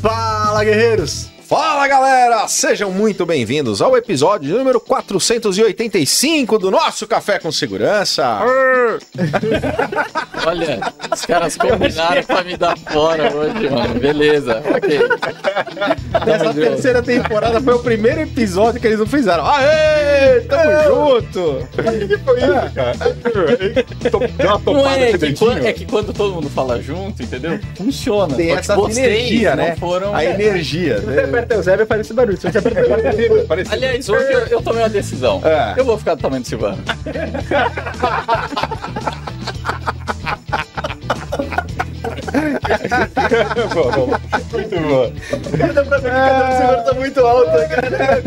Fala, guerreiros! Fala galera, sejam muito bem-vindos ao episódio número 485 do nosso Café com Segurança. Olha, os caras combinaram pra me dar fora hoje, mano. Beleza, ok. Essa terceira temporada foi o primeiro episódio que eles não fizeram. Aê, tamo junto! O que foi isso, cara? Deu uma topada é aqui que, quando, é que quando todo mundo fala junto, entendeu? Funciona. Tem essa energia, né? Foram... A energia. Você aperta o fazer esse barulho. Se você aperta o parece Aliás, hoje eu, eu tomei uma decisão. É. Eu vou ficar do tamanho do Silvano. Bom, bom. Muito bom. Dá pra ver que a do Silvano tá muito alta, cara.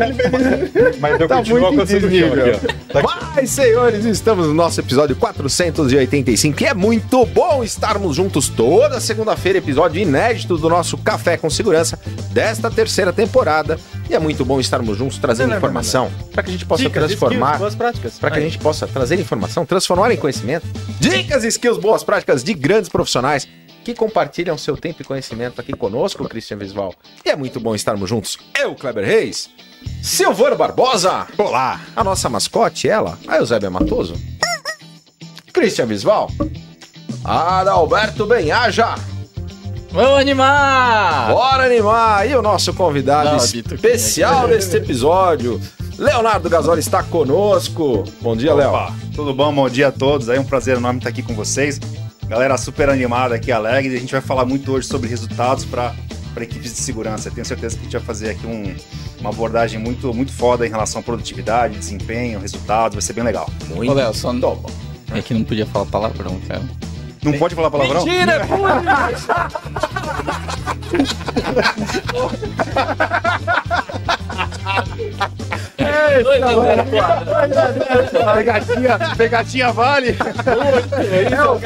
Mas eu Tá continuo alcançando o chão aqui, ó. Tá Mas, senhores, estamos no nosso episódio 485 e é muito bom estarmos juntos toda segunda-feira, episódio inédito do nosso Café com Segurança desta terceira temporada. E é muito bom estarmos juntos trazendo não, informação para que a gente possa Dicas, transformar skills, boas práticas. para que a gente possa trazer informação, transformar em conhecimento, dicas, skills, boas práticas de grandes profissionais que compartilham seu tempo e conhecimento aqui conosco, Christian Visval. E é muito bom estarmos juntos. Eu, Kleber Reis, Silvano Barbosa, Olá. a nossa mascote, ela, a Eusébia Matoso, Christian Visval, Adalberto Benhaja, Vamos animar! bora animar! E o nosso convidado Não, especial deste episódio, Leonardo Gasoli está conosco. Bom dia, Léo. Tudo bom? Bom dia a todos. Aí um prazer enorme estar aqui com vocês. Galera super animada aqui, alegre. A gente vai falar muito hoje sobre resultados para equipes de segurança. Eu tenho certeza que a gente vai fazer aqui um- uma abordagem muito, muito foda em relação à produtividade, desempenho, resultados. Vai ser bem legal. Muito Ô, Léo, só não... É que não podia falar palavrão, cara. Não pode falar palavrão? Mentira, Pegadinha, pegadinha vale. É o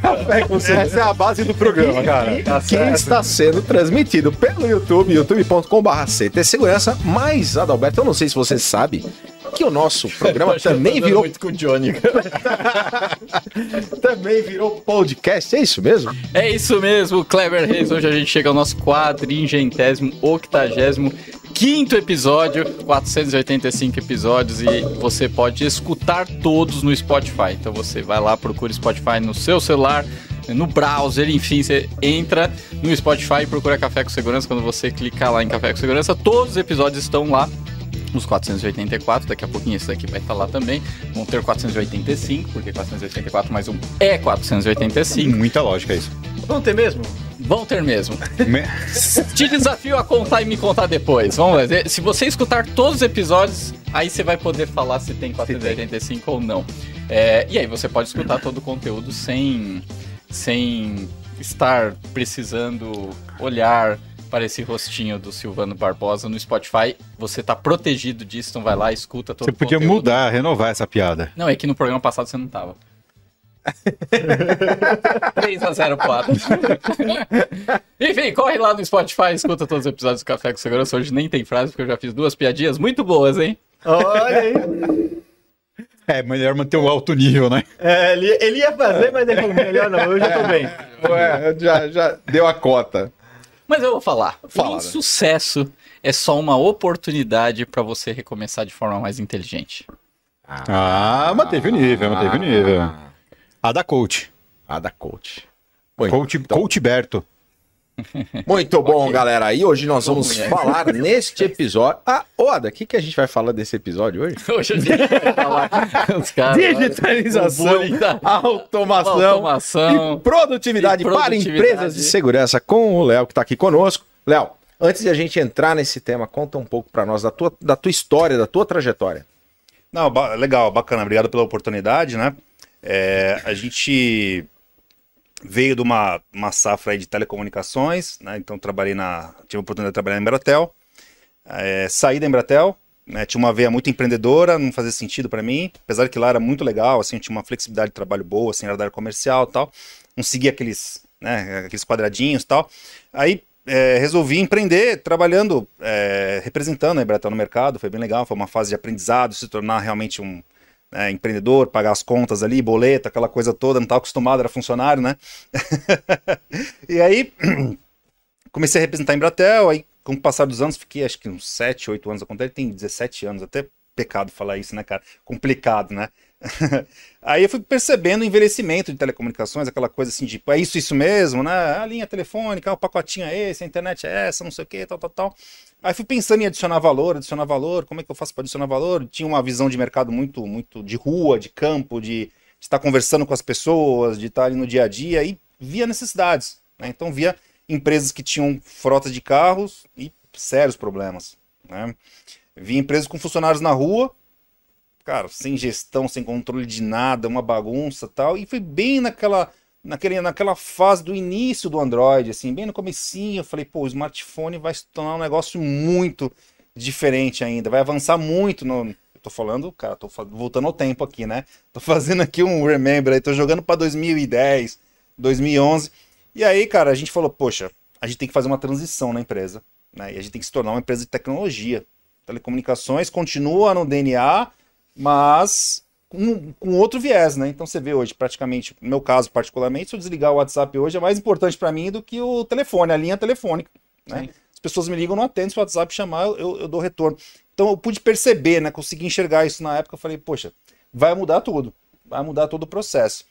café com. Essa é a base do programa, cara. Tá que certo. está sendo transmitido pelo YouTube, youtube.com.br CT Segurança. Mas, Adalberto, eu não sei se você sabe que o nosso programa também virou, muito com o Johnny, também virou podcast, é isso mesmo? É isso mesmo, Clever Reis. Hoje a gente chega ao nosso quadringentésimo, octagésimo, quinto episódio, 485 episódios e você pode escutar todos no Spotify. Então você vai lá, procura Spotify no seu celular, no browser, enfim, você entra no Spotify e procura Café com Segurança. Quando você clicar lá em Café com Segurança, todos os episódios estão lá. Os 484, daqui a pouquinho esse daqui vai estar lá também. Vão ter 485, porque 484 mais um é 485. Muita lógica isso. Vamos ter mesmo? Vão ter mesmo. Te desafio a contar e me contar depois. Vamos ver. Se você escutar todos os episódios, aí você vai poder falar se tem 485 ou não. É, e aí você pode escutar todo o conteúdo sem, sem estar precisando olhar esse rostinho do Silvano Barbosa no Spotify. Você tá protegido disso, então vai lá, escuta todo Você podia conteúdo. mudar, renovar essa piada. Não, é que no programa passado você não tava. 3x0 pro Atlas. Enfim, corre lá no Spotify, escuta todos os episódios do Café com Segurança. Hoje nem tem frase, porque eu já fiz duas piadinhas muito boas, hein? Olha aí. É, melhor manter o alto nível, né? É, ele, ele ia fazer, mas ele falou, melhor não, eu já tô bem. Ué, já, já deu a cota. Mas eu vou falar. Fala, o né? insucesso é só uma oportunidade para você recomeçar de forma mais inteligente. Ah, manteve o nível, manteve o nível. A da coach. A da coach. Coach, coach Berto. Muito bom, galera. E hoje nós vamos falar neste episódio. Ah, Oda, o que, que a gente vai falar desse episódio hoje? Hoje a gente vai falar os caras. Digitalização, automação, automação e produtividade, e para produtividade. empresas de segurança com o Léo que está aqui conosco. Léo, antes de a gente entrar nesse tema, conta um pouco para nós da tua, da tua história, da tua trajetória. Não, ba- legal, bacana. Obrigado pela oportunidade, né? É, a gente veio de uma, uma safra de telecomunicações, né? Então trabalhei na. Tive a oportunidade de trabalhar na Embratel. É, saí da Embratel, né? Tinha uma veia muito empreendedora, não fazia sentido para mim. Apesar que lá era muito legal, assim, tinha uma flexibilidade de trabalho boa, assim, era da área comercial tal. Não seguia aqueles, né, aqueles quadradinhos tal. Aí é, resolvi empreender trabalhando, é, representando a Embratel no mercado. Foi bem legal, foi uma fase de aprendizado, se tornar realmente um né, empreendedor, pagar as contas ali, boleto, aquela coisa toda. Não estava acostumado, era funcionário, né? e aí comecei a representar a Embratel, aí com o passar dos anos, fiquei acho que uns 7, 8 anos, a Contel tem 17 anos, até pecado falar isso, né, cara? Complicado, né? Aí eu fui percebendo o envelhecimento de telecomunicações, aquela coisa assim, tipo, é isso, isso mesmo, né? A linha telefônica, o pacotinho é esse, a internet é essa, não sei o que, tal, tal, tal. Aí fui pensando em adicionar valor, adicionar valor, como é que eu faço para adicionar valor? Tinha uma visão de mercado muito, muito de rua, de campo, de, de estar conversando com as pessoas, de estar ali no dia a dia, e via necessidades, né? Então via empresas que tinham frota de carros e sérios problemas, né? Via empresas com funcionários na rua, cara, sem gestão, sem controle de nada, uma bagunça tal. E foi bem naquela, naquele, naquela fase do início do Android, assim, bem no comecinho, eu falei, pô, o smartphone vai se tornar um negócio muito diferente ainda, vai avançar muito no... Eu tô falando, cara, tô voltando ao tempo aqui, né? Tô fazendo aqui um remember aí, tô jogando para 2010, 2011. E aí, cara, a gente falou, poxa, a gente tem que fazer uma transição na empresa, né? E a gente tem que se tornar uma empresa de tecnologia. Telecomunicações continua no DNA, mas com, com, outro viés, né? Então você vê hoje, praticamente, no meu caso particularmente, se eu desligar o WhatsApp hoje, é mais importante para mim do que o telefone, a linha telefônica. Né? As pessoas me ligam, não atendo, se o WhatsApp chamar, eu, eu dou retorno. Então eu pude perceber, né? Consegui enxergar isso na época, eu falei, poxa, vai mudar tudo, vai mudar todo o processo.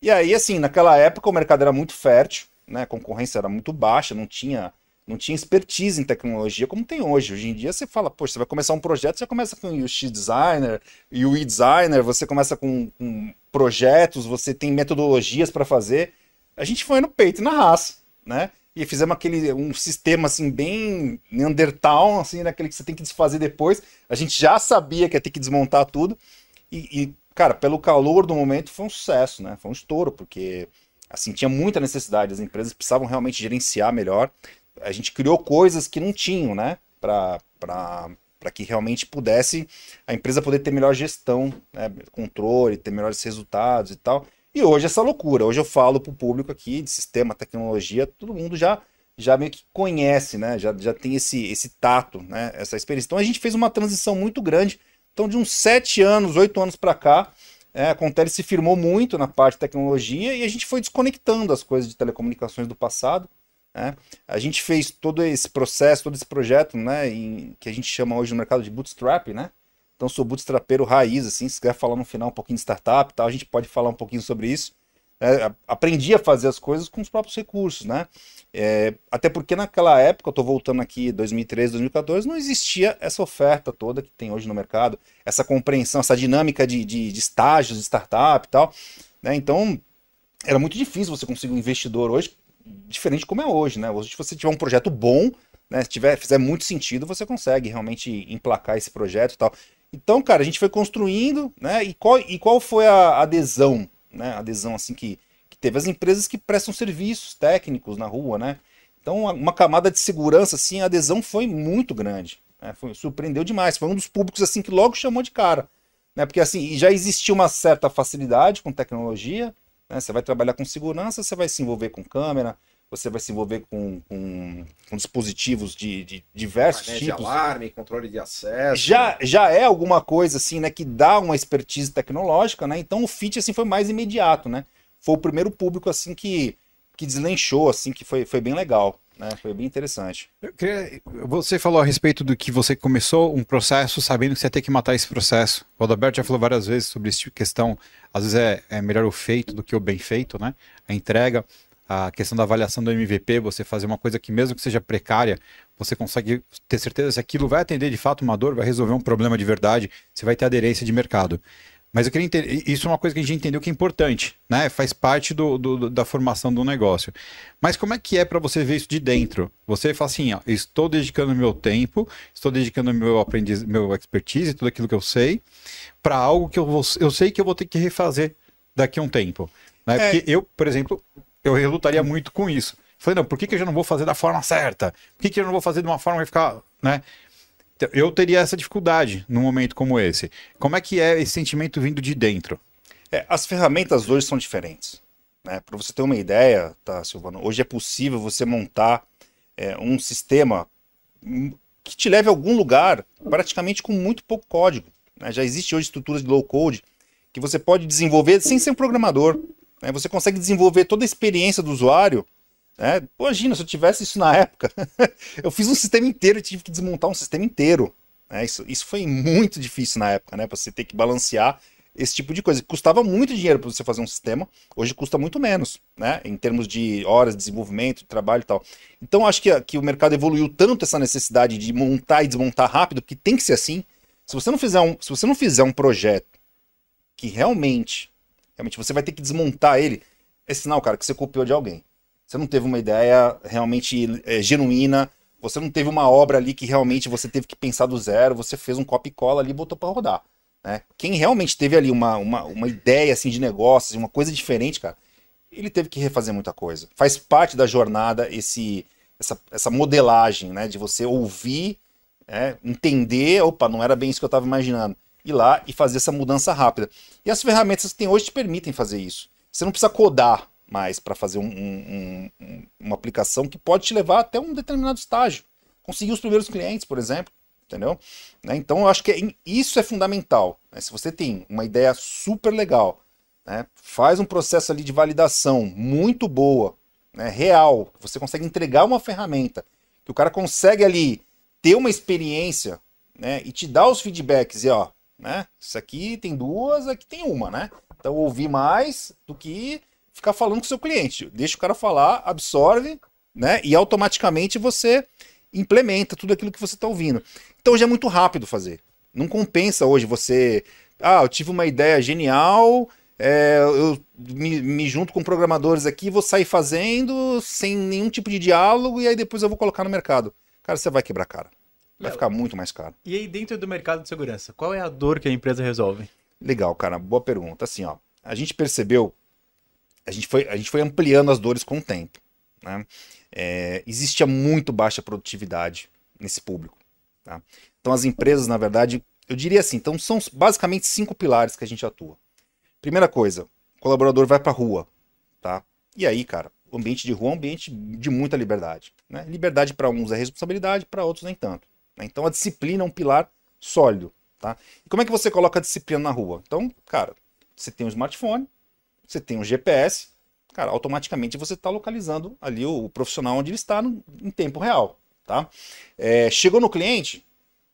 E aí, assim, naquela época o mercado era muito fértil, né? A concorrência era muito baixa, não tinha não tinha expertise em tecnologia como tem hoje. Hoje em dia você fala, poxa, você vai começar um projeto, você começa com o UX Designer, UI Designer, você começa com, com projetos, você tem metodologias para fazer. A gente foi no peito e na raça, né? E fizemos aquele um sistema assim bem Neandertal, assim, naquele que você tem que desfazer depois. A gente já sabia que ia ter que desmontar tudo. E, e cara, pelo calor do momento foi um sucesso, né? Foi um estouro, porque assim tinha muita necessidade, as empresas precisavam realmente gerenciar melhor a gente criou coisas que não tinham, né? Para que realmente pudesse a empresa poder ter melhor gestão, né? controle, ter melhores resultados e tal. E hoje essa loucura. Hoje eu falo para o público aqui de sistema, tecnologia, todo mundo já já meio que conhece, né? Já, já tem esse, esse tato, né? Essa experiência. Então a gente fez uma transição muito grande. Então, de uns sete anos, oito anos para cá, é, a Contele se firmou muito na parte de tecnologia e a gente foi desconectando as coisas de telecomunicações do passado né? A gente fez todo esse processo, todo esse projeto, né, em, que a gente chama hoje no mercado de bootstrap, né? Então sou bootstrapeiro raiz, assim, se quiser falar no final um pouquinho de startup, tal, a gente pode falar um pouquinho sobre isso. É, aprendi a fazer as coisas com os próprios recursos, né? É, até porque naquela época, eu estou voltando aqui, 2013, 2014, não existia essa oferta toda que tem hoje no mercado, essa compreensão, essa dinâmica de, de, de estágios de startup e tal. Né? Então, era muito difícil você conseguir um investidor hoje diferente como é hoje, né? Hoje, se você tiver um projeto bom, né, se tiver, fizer muito sentido, você consegue realmente emplacar esse projeto e tal. Então, cara, a gente foi construindo, né? E qual, e qual foi a adesão, né? A adesão, assim, que, que teve as empresas que prestam serviços técnicos na rua, né? Então, uma camada de segurança, assim, a adesão foi muito grande. Né? Foi, surpreendeu demais. Foi um dos públicos, assim, que logo chamou de cara. Né? Porque, assim, já existia uma certa facilidade com tecnologia, né? Você vai trabalhar com segurança, você vai se envolver com câmera, você vai se envolver com, com, com dispositivos de, de diversos tipos. de alarme, controle de acesso. Já, já é alguma coisa assim, né, que dá uma expertise tecnológica, né? Então o fit assim foi mais imediato, né? Foi o primeiro público assim que, que deslanchou assim, que foi, foi bem legal. Né? Foi bem interessante. Queria... Você falou a respeito do que você começou um processo sabendo que você ia ter que matar esse processo. O Adalberto já falou várias vezes sobre essa questão. Às vezes é, é melhor o feito do que o bem feito, né? A entrega, a questão da avaliação do MVP, você fazer uma coisa que mesmo que seja precária, você consegue ter certeza se aquilo vai atender de fato uma dor, vai resolver um problema de verdade, você vai ter aderência de mercado. Mas eu queria entender, isso é uma coisa que a gente entendeu que é importante, né? Faz parte do, do da formação do negócio. Mas como é que é para você ver isso de dentro? Você fala assim, ó, estou dedicando meu tempo, estou dedicando meu aprendiz, meu expertise, tudo aquilo que eu sei, para algo que eu, vou, eu sei que eu vou ter que refazer daqui a um tempo. Né? É... Porque eu, por exemplo, eu relutaria muito com isso. Falei, não, por que, que eu já não vou fazer da forma certa? Por que, que eu não vou fazer de uma forma que ficar, né? Então, eu teria essa dificuldade num momento como esse. Como é que é esse sentimento vindo de dentro? É, as ferramentas hoje são diferentes. Né? Para você ter uma ideia, tá, Silvano, hoje é possível você montar é, um sistema que te leve a algum lugar praticamente com muito pouco código. Né? Já existe hoje estruturas de low code que você pode desenvolver sem ser um programador. Né? Você consegue desenvolver toda a experiência do usuário É, imagina, se eu tivesse isso na época, eu fiz um sistema inteiro e tive que desmontar um sistema inteiro. né? isso, isso foi muito difícil na época, né? Pra você ter que balancear esse tipo de coisa. Custava muito dinheiro para você fazer um sistema, hoje custa muito menos, né? Em termos de horas de desenvolvimento, de trabalho e tal. Então acho que, que o mercado evoluiu tanto essa necessidade de montar e desmontar rápido, que tem que ser assim. Se você não fizer um, se você não fizer um projeto que realmente, realmente você vai ter que desmontar ele, é sinal, cara, que você copiou de alguém. Você não teve uma ideia realmente é, genuína, você não teve uma obra ali que realmente você teve que pensar do zero, você fez um copy e cola ali e botou para rodar. Né? Quem realmente teve ali uma, uma, uma ideia assim de negócios, uma coisa diferente, cara, ele teve que refazer muita coisa. Faz parte da jornada esse, essa, essa modelagem, né? De você ouvir, né, entender, opa, não era bem isso que eu estava imaginando. Ir lá e fazer essa mudança rápida. E as ferramentas que tem hoje te permitem fazer isso. Você não precisa codar mais para fazer um- um- um- uma aplicação que pode te levar até um determinado estágio. Conseguir os primeiros clientes, por exemplo. Entendeu? Né, Então eu acho que é- isso é fundamental. né? Se você tem uma ideia super legal, né, faz um processo ali de validação muito boa, né, real, você consegue entregar uma ferramenta que o cara consegue ali ter uma experiência, né, e te dar os feedbacks e ó, né, isso aqui tem duas, aqui tem uma, né? Então ouvir mais do que ficar falando com o seu cliente. Deixa o cara falar, absorve, né, e automaticamente você implementa tudo aquilo que você está ouvindo. Então hoje é muito rápido fazer. Não compensa hoje você. Ah, eu tive uma ideia genial, é, eu me, me junto com programadores aqui, vou sair fazendo sem nenhum tipo de diálogo e aí depois eu vou colocar no mercado. Cara, você vai quebrar cara. Vai Léo. ficar muito mais caro. E aí, dentro do mercado de segurança, qual é a dor que a empresa resolve? Legal, cara. Boa pergunta. Assim, ó, a gente percebeu, a gente foi, a gente foi ampliando as dores com o tempo. Né? É, existia muito baixa produtividade nesse público. tá? Então, as empresas, na verdade, eu diria assim, então são basicamente cinco pilares que a gente atua. Primeira coisa, o colaborador vai para rua, tá? E aí, cara, o ambiente de rua é um ambiente de muita liberdade. Né? Liberdade para uns é responsabilidade, para outros nem tanto. né? Então, a disciplina é um pilar sólido. Tá? E como é que você coloca a disciplina na rua? Então, cara, você tem um smartphone, você tem um GPS, cara, automaticamente você está localizando ali o, profissional onde ele está no- em tempo real, tá? É, chegou no cliente,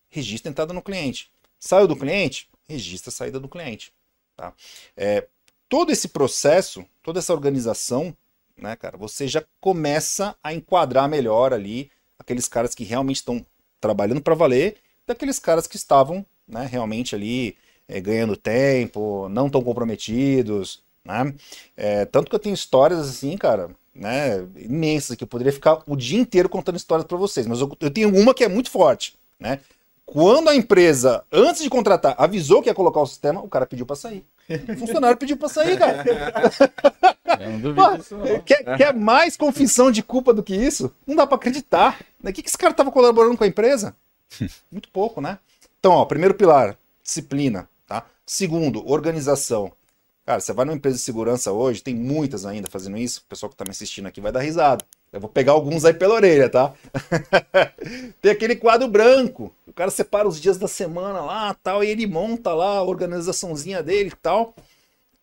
registra a entrada no cliente. Saiu do cliente, registra a saída do cliente, tá? É, todo esse processo, toda essa organização, né, cara, você já começa a enquadrar melhor ali aqueles caras que realmente estão trabalhando para valer, daqueles caras que estavam né, realmente ali é, ganhando tempo, não tão comprometidos, né? É, tanto que eu tenho histórias assim, cara, né, imensas, que eu poderia ficar o dia inteiro contando histórias para vocês, mas eu, eu tenho uma que é muito forte, né? Quando a empresa, antes de contratar, avisou que ia colocar o sistema, o cara pediu para sair. O funcionário pediu para sair, cara. Eu não duvido disso, não. Quer, quer mais confissão de culpa do que isso? Não dá pra acreditar. O que, que esse cara tava colaborando com a empresa? Muito pouco, né? Então, ó, primeiro pilar, disciplina, tá? Segundo, organização. Cara, você vai numa empresa de segurança hoje, tem muitas ainda fazendo isso. O pessoal que tá me assistindo aqui vai dar risada. Eu vou pegar alguns aí pela orelha, tá? tem aquele quadro branco. O cara separa os dias da semana lá, tal, e ele monta lá a organizaçãozinha dele e tal.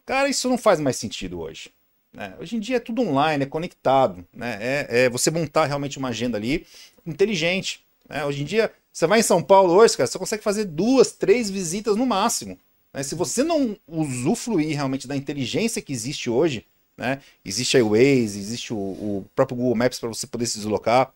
Cara, isso não faz mais sentido hoje. né? Hoje em dia é tudo online, é conectado. Né? É, é você montar realmente uma agenda ali inteligente. né? Hoje em dia, você vai em São Paulo hoje, cara, você consegue fazer duas, três visitas no máximo. Né? Se você não usufruir realmente da inteligência que existe hoje, né? existe a Waze, existe o, o próprio Google Maps para você poder se deslocar.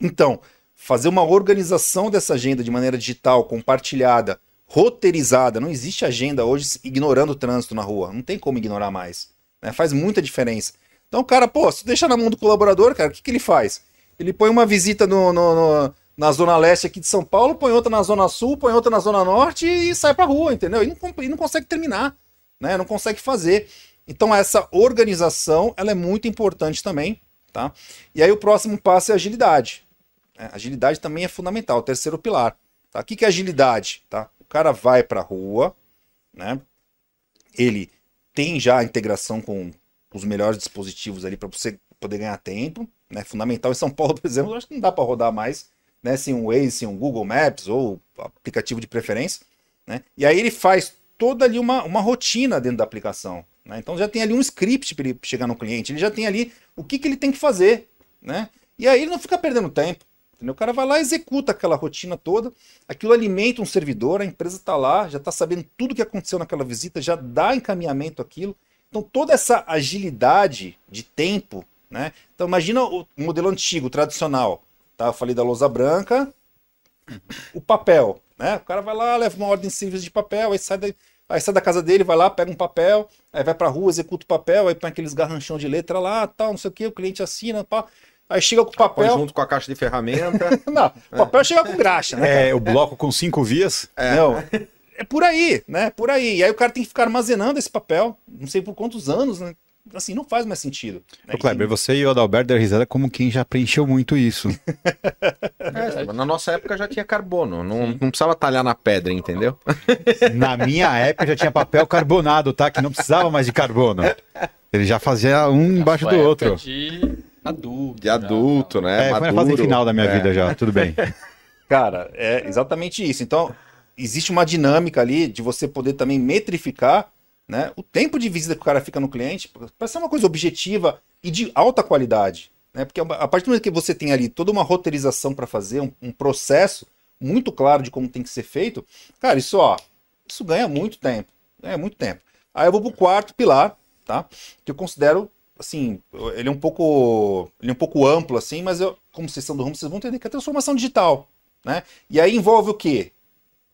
Então, fazer uma organização dessa agenda de maneira digital, compartilhada, roteirizada. Não existe agenda hoje ignorando o trânsito na rua. Não tem como ignorar mais. né? Faz muita diferença. Então, cara, pô, se deixa na mão do colaborador, cara, o que, que ele faz? Ele põe uma visita no, no- no- na zona leste aqui de São Paulo, põe outra na zona sul, põe outra na zona norte e sai pra rua, entendeu? E não, e não consegue terminar, né? Não consegue fazer. Então, essa organização, ela é muito importante também, tá? E aí o próximo passo é agilidade. né? Agilidade também é fundamental, o terceiro pilar. Tá? O que, é agilidade? Tá? O cara vai para a rua, né? ele tem já a integração com os melhores dispositivos ali para você poder ganhar tempo. Né? Fundamental em São Paulo, por exemplo, acho que não dá para rodar mais né? sem um Waze, um Google Maps ou aplicativo de preferência. Né? E aí ele faz toda ali uma, uma rotina dentro da aplicação. Né? Então já tem ali um script para ele chegar no cliente, ele já tem ali o que, que ele tem que fazer. Né? E aí ele não fica perdendo tempo. Entendeu? O cara vai lá, executa aquela rotina toda, aquilo alimenta um servidor, a empresa está lá, já está sabendo tudo o que aconteceu naquela visita, já dá encaminhamento aquilo. Então toda essa agilidade de tempo, né? Então imagina o modelo antigo, tradicional. Tá? Eu falei da lousa branca, o papel. Né? O cara vai lá, leva uma ordem simples de papel, aí sai, da, aí sai da casa dele, vai lá, pega um papel, aí vai pra rua, executa o papel, aí põe aqueles garranchão de letra lá, tal, não sei o que, o cliente assina, pá. Aí chega com o Põe papel. junto com a caixa de ferramenta. Não, o papel chega com graxa, né? É, o bloco com cinco vias. Não. É por aí, né? Por aí. E aí o cara tem que ficar armazenando esse papel, não sei por quantos anos, né? Assim, não faz mais sentido. Né? Ô, Kleber, você e o Adalberto deram risada como quem já preencheu muito isso. É, na nossa época já tinha carbono, não, não precisava talhar na pedra, entendeu? Na minha época já tinha papel carbonado, tá? Que não precisava mais de carbono. Ele já fazia um embaixo do outro. De adulto. De adulto, né? É, foi na fase Maduro. final da minha É. vida já, tudo bem. Cara, é exatamente isso. Então, existe uma dinâmica ali de você poder também metrificar né, o tempo de visita que o cara fica no cliente, para ser uma coisa objetiva e de alta qualidade. Né? Porque a partir do momento que você tem ali toda uma roteirização para fazer, um, um processo muito claro de como tem que ser feito, cara, isso ó, isso ganha muito tempo. Ganha muito tempo. Aí eu vou pro quarto pilar, tá? Que eu considero assim, ele é um pouco, ele é um pouco amplo assim, mas eu, como vocês são do ramo, vocês vão entender que é a transformação digital, né? E aí envolve o quê?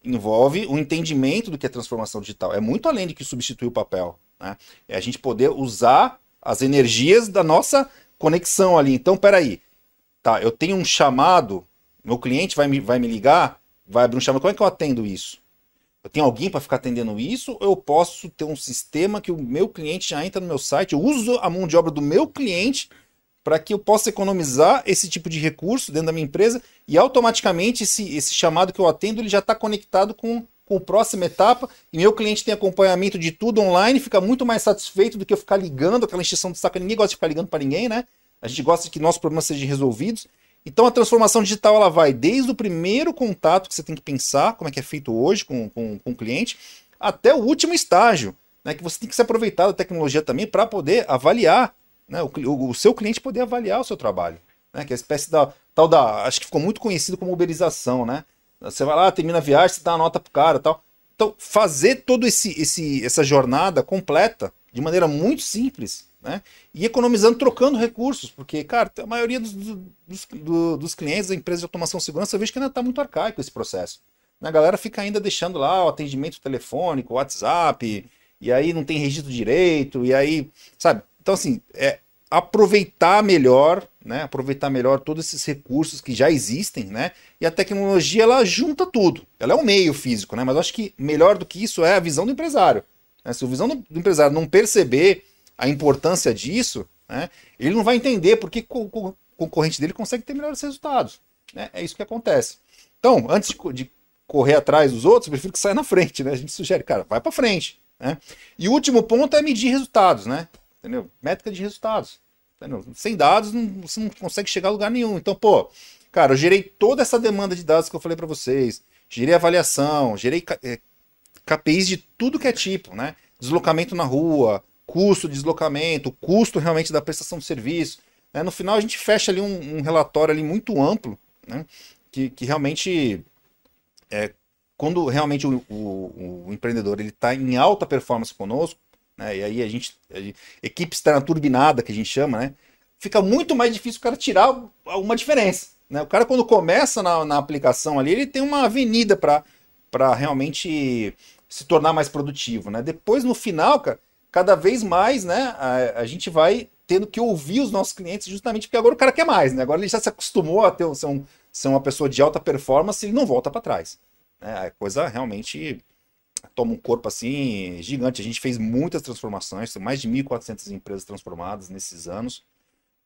Envolve o entendimento do que é transformação digital. É muito além de que substituir o papel, né? É a gente poder usar as energias da nossa conexão ali. Então, peraí, tá? Eu tenho um chamado, meu cliente vai me, vai me ligar, vai abrir um chamado. Como é que eu atendo isso? Eu tenho alguém para ficar atendendo isso? Ou eu posso ter um sistema que o meu cliente já entra no meu site, eu uso a mão de obra do meu cliente para que eu possa economizar esse tipo de recurso dentro da minha empresa e automaticamente esse, esse chamado que eu atendo ele já está conectado com, com a próxima etapa e meu cliente tem acompanhamento de tudo online, fica muito mais satisfeito do que eu ficar ligando, aquela encheção de saco. Ninguém gosta de ficar ligando para ninguém, né? A gente gosta de que nossos problemas sejam resolvidos. Então a transformação digital ela vai desde o primeiro contato que você tem que pensar, como é que é feito hoje com, com, com o cliente, até o último estágio, né, que você tem que se aproveitar da tecnologia também para poder avaliar, né, o, o, o, seu cliente poder avaliar o seu trabalho, né, que é a espécie da tal da, acho que ficou muito conhecido como uberização, né? Você vai lá, termina a viagem, você dá a nota pro cara, tal. Então fazer todo esse, esse essa jornada completa de maneira muito simples, né? E economizando, trocando recursos, porque, cara, a maioria dos, dos, do, dos clientes da empresa de automação e segurança, eu vejo que ainda está muito arcaico esse processo. A galera fica ainda deixando lá o atendimento telefônico, WhatsApp, e aí não tem registro direito, e aí, sabe? Então, assim, é aproveitar melhor, né? Aproveitar melhor todos esses recursos que já existem, né? E a tecnologia, ela junta tudo. Ela é um meio físico, né? Mas eu acho que melhor do que isso é a visão do empresário. Né? Se a visão do empresário não perceber a importância disso, né, ele não vai entender porque o concorrente dele consegue ter melhores resultados. Né? É isso que acontece. Então, antes de, correr atrás dos outros, eu prefiro que saia na frente. Né? A gente sugere, cara, vai para frente. Né? E o último ponto é medir resultados, né? Entendeu? Métrica de resultados. Entendeu? Sem dados, não, você não consegue chegar a lugar nenhum. Então, pô, cara, eu gerei toda essa demanda de dados que eu falei para vocês, gerei avaliação, gerei KPIs de tudo que é tipo, né? Deslocamento na rua, custo de deslocamento, custo realmente da prestação de serviço. Né? No final a gente fecha ali um, um relatório ali muito amplo, né? que, que realmente é, quando realmente o, o, o empreendedor ele está em alta performance conosco, né? e aí a gente, a gente equipe externa turbinada que a gente chama, né? fica muito mais difícil o cara tirar uma diferença. Né? O cara quando começa na, na aplicação ali, ele tem uma avenida para realmente se tornar mais produtivo. Né? Depois no final, cara, cada vez mais, né, a, a, gente vai tendo que ouvir os nossos clientes justamente porque agora o cara quer mais, né? Agora ele já se acostumou a ter, ser, um, ser uma pessoa de alta performance, ele não volta para trás. Né? A coisa realmente toma um corpo assim gigante. A gente fez muitas transformações, tem mais de 1.400 empresas transformadas nesses anos.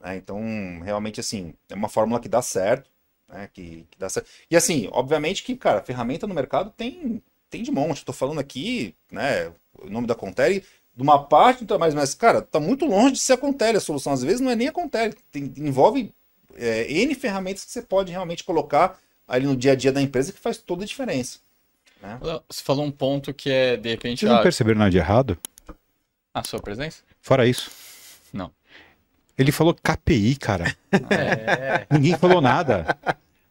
Né? Então, realmente, assim, é uma fórmula que dá certo. Né? Que, que dá certo. E assim, obviamente que, cara, ferramenta no mercado tem, tem de monte. Estou falando aqui, né, o nome da Contele, de uma parte, mas, mas, cara, tá muito longe de ser a Contele a solução. Às vezes não é nem a Contele, tem, envolve é, N ferramentas que você pode realmente colocar ali no dia a dia da empresa que faz toda a diferença. Né? Você falou um ponto que é, de repente... Vocês não perceberam nada de errado? A sua presença? Fora isso. Não. Ele falou KPI, cara. É. Ninguém falou nada.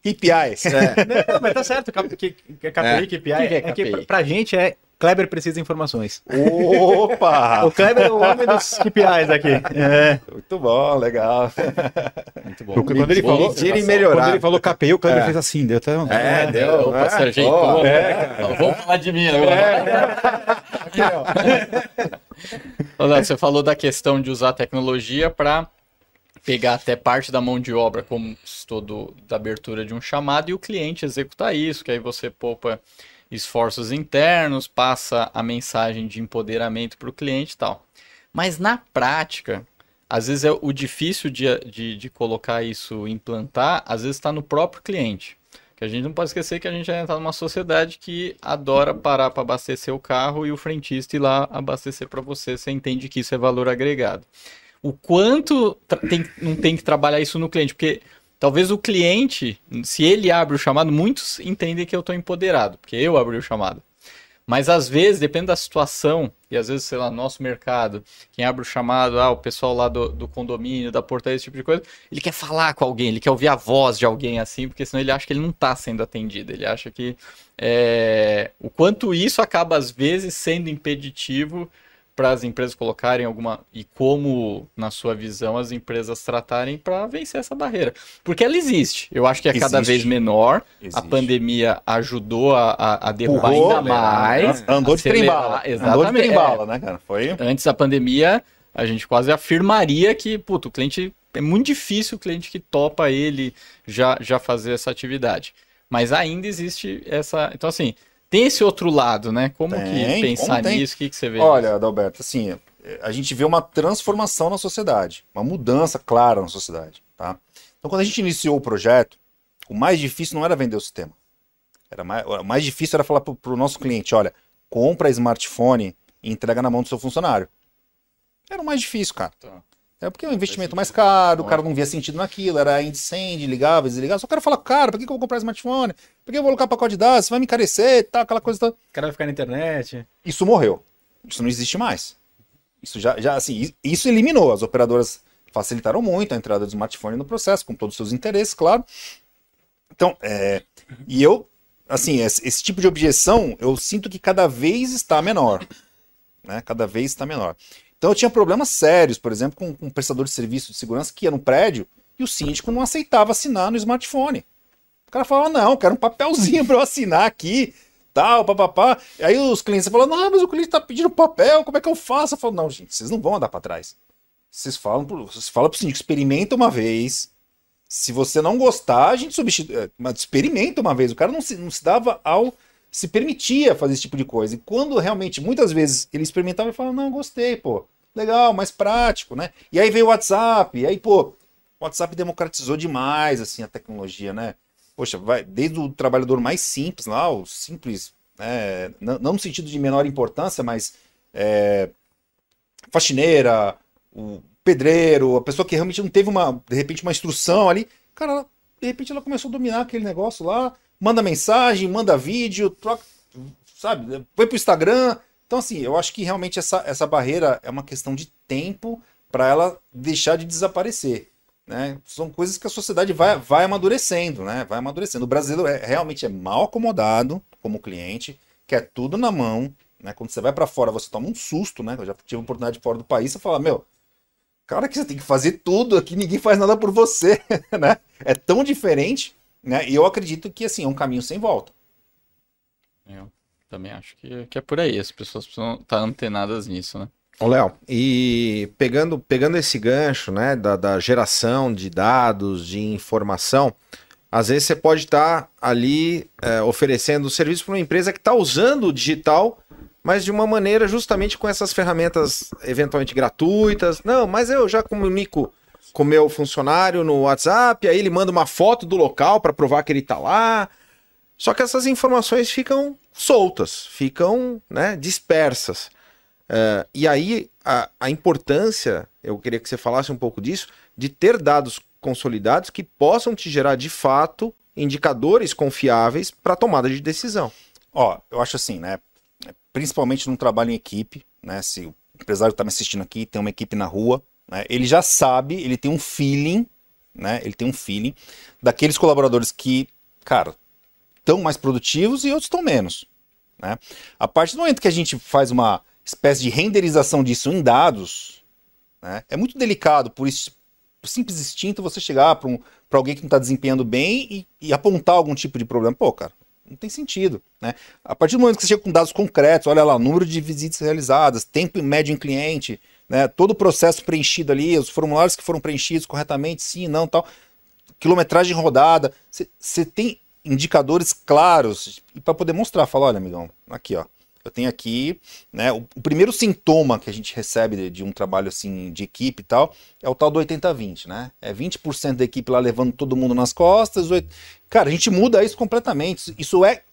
KPIs. Não, mas tá certo, que KPI, É. KPI, é é que KPI? pra, pra gente é Kleber precisa de informações. Opa! O Kleber é o homem dos KPIs aqui. É. Muito bom, legal. Muito bom. Quando ele falou, Medir e melhorar. quando ele falou KPI, o Kleber É. fez assim, deu até um... É, deu. Opa, se ajeitou. Ó, Ó, Vamos falar de mim agora. Ô, Léo, você falou da questão de usar a tecnologia para pegar até parte da mão de obra, como estou do, da abertura de um chamado, e o cliente executar isso, que aí você poupa esforços internos, passa a mensagem de empoderamento para o cliente e tal. Mas na prática, às vezes é o difícil de, de, de colocar isso, implantar, às vezes está no próprio cliente. Que a gente não pode esquecer que a gente já está numa sociedade que adora parar para abastecer o carro e o frentista ir lá abastecer para você. Você entende que isso é valor agregado. O quanto tem- não tem que trabalhar isso no cliente? Porque talvez o cliente, se ele abre o chamado, muitos entendem que eu estou empoderado, porque eu abri o chamado. Mas às vezes, depende da situação, e às vezes, sei lá, nosso mercado, quem abre o chamado, ah, o pessoal lá do, do condomínio, da portaria, esse tipo de coisa, ele quer falar com alguém, ele quer ouvir a voz de alguém assim, porque senão ele acha que ele não está sendo atendido. Ele acha que é, o quanto isso acaba, às vezes, sendo impeditivo para as empresas colocarem alguma. E como, na sua visão, as empresas tratarem para vencer essa barreira. Porque ela existe. Eu acho que é cada Existe. vez menor. A Existe. pandemia ajudou a, a, a derrubar ainda mais. Andou de trem-bala. Andou de trem-bala, né, cara? Foi. Antes da pandemia, a gente quase afirmaria que, puto, o cliente. É muito difícil o cliente que topa ele já, já fazer essa atividade. Mas ainda existe essa. Então, assim, tem esse outro lado, né? Como Tem, que pensar como nisso? O que, que você vê? Olha, Adalberto, assim, a gente vê uma transformação na sociedade, uma mudança clara na sociedade, tá? Então, quando a gente iniciou o projeto, o mais difícil não era vender o sistema. Era mais, o mais difícil era falar para o nosso cliente, olha, compra smartphone e entrega na mão do seu funcionário. Era o mais difícil, cara. Tá. É porque é um investimento mais caro, o cara não via sentido naquilo, era incêndio, ligava, desligava. Só quero falar, cara, por que, eu vou comprar smartphone? Por que eu vou colocar pacote de dados? Você vai me encarecer e tal, aquela coisa toda. O cara vai ficar na internet. Isso morreu. Isso não existe mais. Isso já, já assim, isso eliminou. As operadoras facilitaram muito a entrada do smartphone no processo, com todos os seus interesses, claro. Então, é, e eu, assim, esse, esse tipo de objeção, eu sinto que cada vez está menor. Né? Cada vez está menor. Então eu tinha problemas sérios, por exemplo, com, com um prestador de serviço de segurança que ia no prédio e o síndico não aceitava assinar no smartphone. O cara falava, não, eu quero um papelzinho para eu assinar aqui, tal, papapá. Aí os clientes falam, não, mas o cliente tá pedindo papel, como é que eu faço? Eu falo, não, gente, vocês não vão andar para trás. Vocês falam, pro- vocês falam pro síndico, experimenta uma vez. Se você não gostar, a gente substitui. é, Mas experimenta uma vez. O cara não se, não se dava ao. Se permitia fazer esse tipo de coisa. E quando realmente, muitas vezes, ele experimentava e falava, não, gostei, pô. Legal, mais prático, né? E aí veio o WhatsApp, e aí, pô, o WhatsApp democratizou demais, assim, a tecnologia, né? Poxa, vai desde o trabalhador mais simples lá, o simples, né, não, não no sentido de menor importância, mas é, faxineira, o pedreiro, a pessoa que realmente não teve uma, de repente, uma instrução ali, cara, de repente ela começou a dominar aquele negócio lá, manda mensagem, manda vídeo, troca, sabe, foi pro Instagram. Então, assim, eu acho que realmente essa, essa barreira é uma questão de tempo para ela deixar de desaparecer. Né? São coisas que a sociedade vai, vai amadurecendo, né? Vai amadurecendo. O brasileiro é, realmente é mal acomodado como cliente, quer tudo na mão, né? Quando você vai para fora, você toma um susto, né? Eu já tive oportunidade de fora do país, você fala, meu, cara, que você tem que fazer tudo aqui, ninguém faz nada por você, né? É tão diferente, né? E eu acredito que assim é um caminho sem volta. Eu também acho que, que é por aí. As pessoas precisam estar antenadas nisso, né? Ô, Léo, e pegando, pegando esse gancho, né, da, da geração de dados, de informação, às vezes você pode estar ali é, oferecendo serviço para uma empresa que está usando o digital, mas de uma maneira justamente com essas ferramentas eventualmente gratuitas. Não, mas eu já comunico com o meu funcionário no WhatsApp, aí ele manda uma foto do local para provar que ele está lá. Só que essas informações ficam soltas, ficam né, dispersas. É, e aí a, a importância, eu queria que você falasse um pouco disso, de ter dados consolidados que possam te gerar de fato indicadores confiáveis para tomada de decisão. Ó, eu acho assim, né? Principalmente num trabalho em equipe, né? Se empresário que está me assistindo aqui, tem uma equipe na rua, né? ele já sabe, ele tem um feeling, né? Ele tem um feeling daqueles colaboradores que, cara, estão mais produtivos e outros estão menos. Né? A partir do momento que a gente faz uma espécie de renderização disso em dados, né? é muito delicado, por, isso, simples instinto, você chegar para um, alguém que não está desempenhando bem e, e apontar algum tipo de problema. Pô, cara, não tem sentido. Né? A partir do momento que você chega com dados concretos, olha lá, número de visitas realizadas, tempo médio em cliente, né? todo o processo preenchido ali, os formulários que foram preenchidos corretamente, sim, não, tal, quilometragem rodada, você tem indicadores claros e para poder mostrar, falar, olha, amigão, aqui, ó, eu tenho aqui, né, o, o, primeiro sintoma que a gente recebe de, de, um trabalho assim de equipe e tal, é o tal do 80-20, né? É 20% da equipe lá levando todo mundo nas costas. 8... Cara, a gente muda isso completamente. Isso é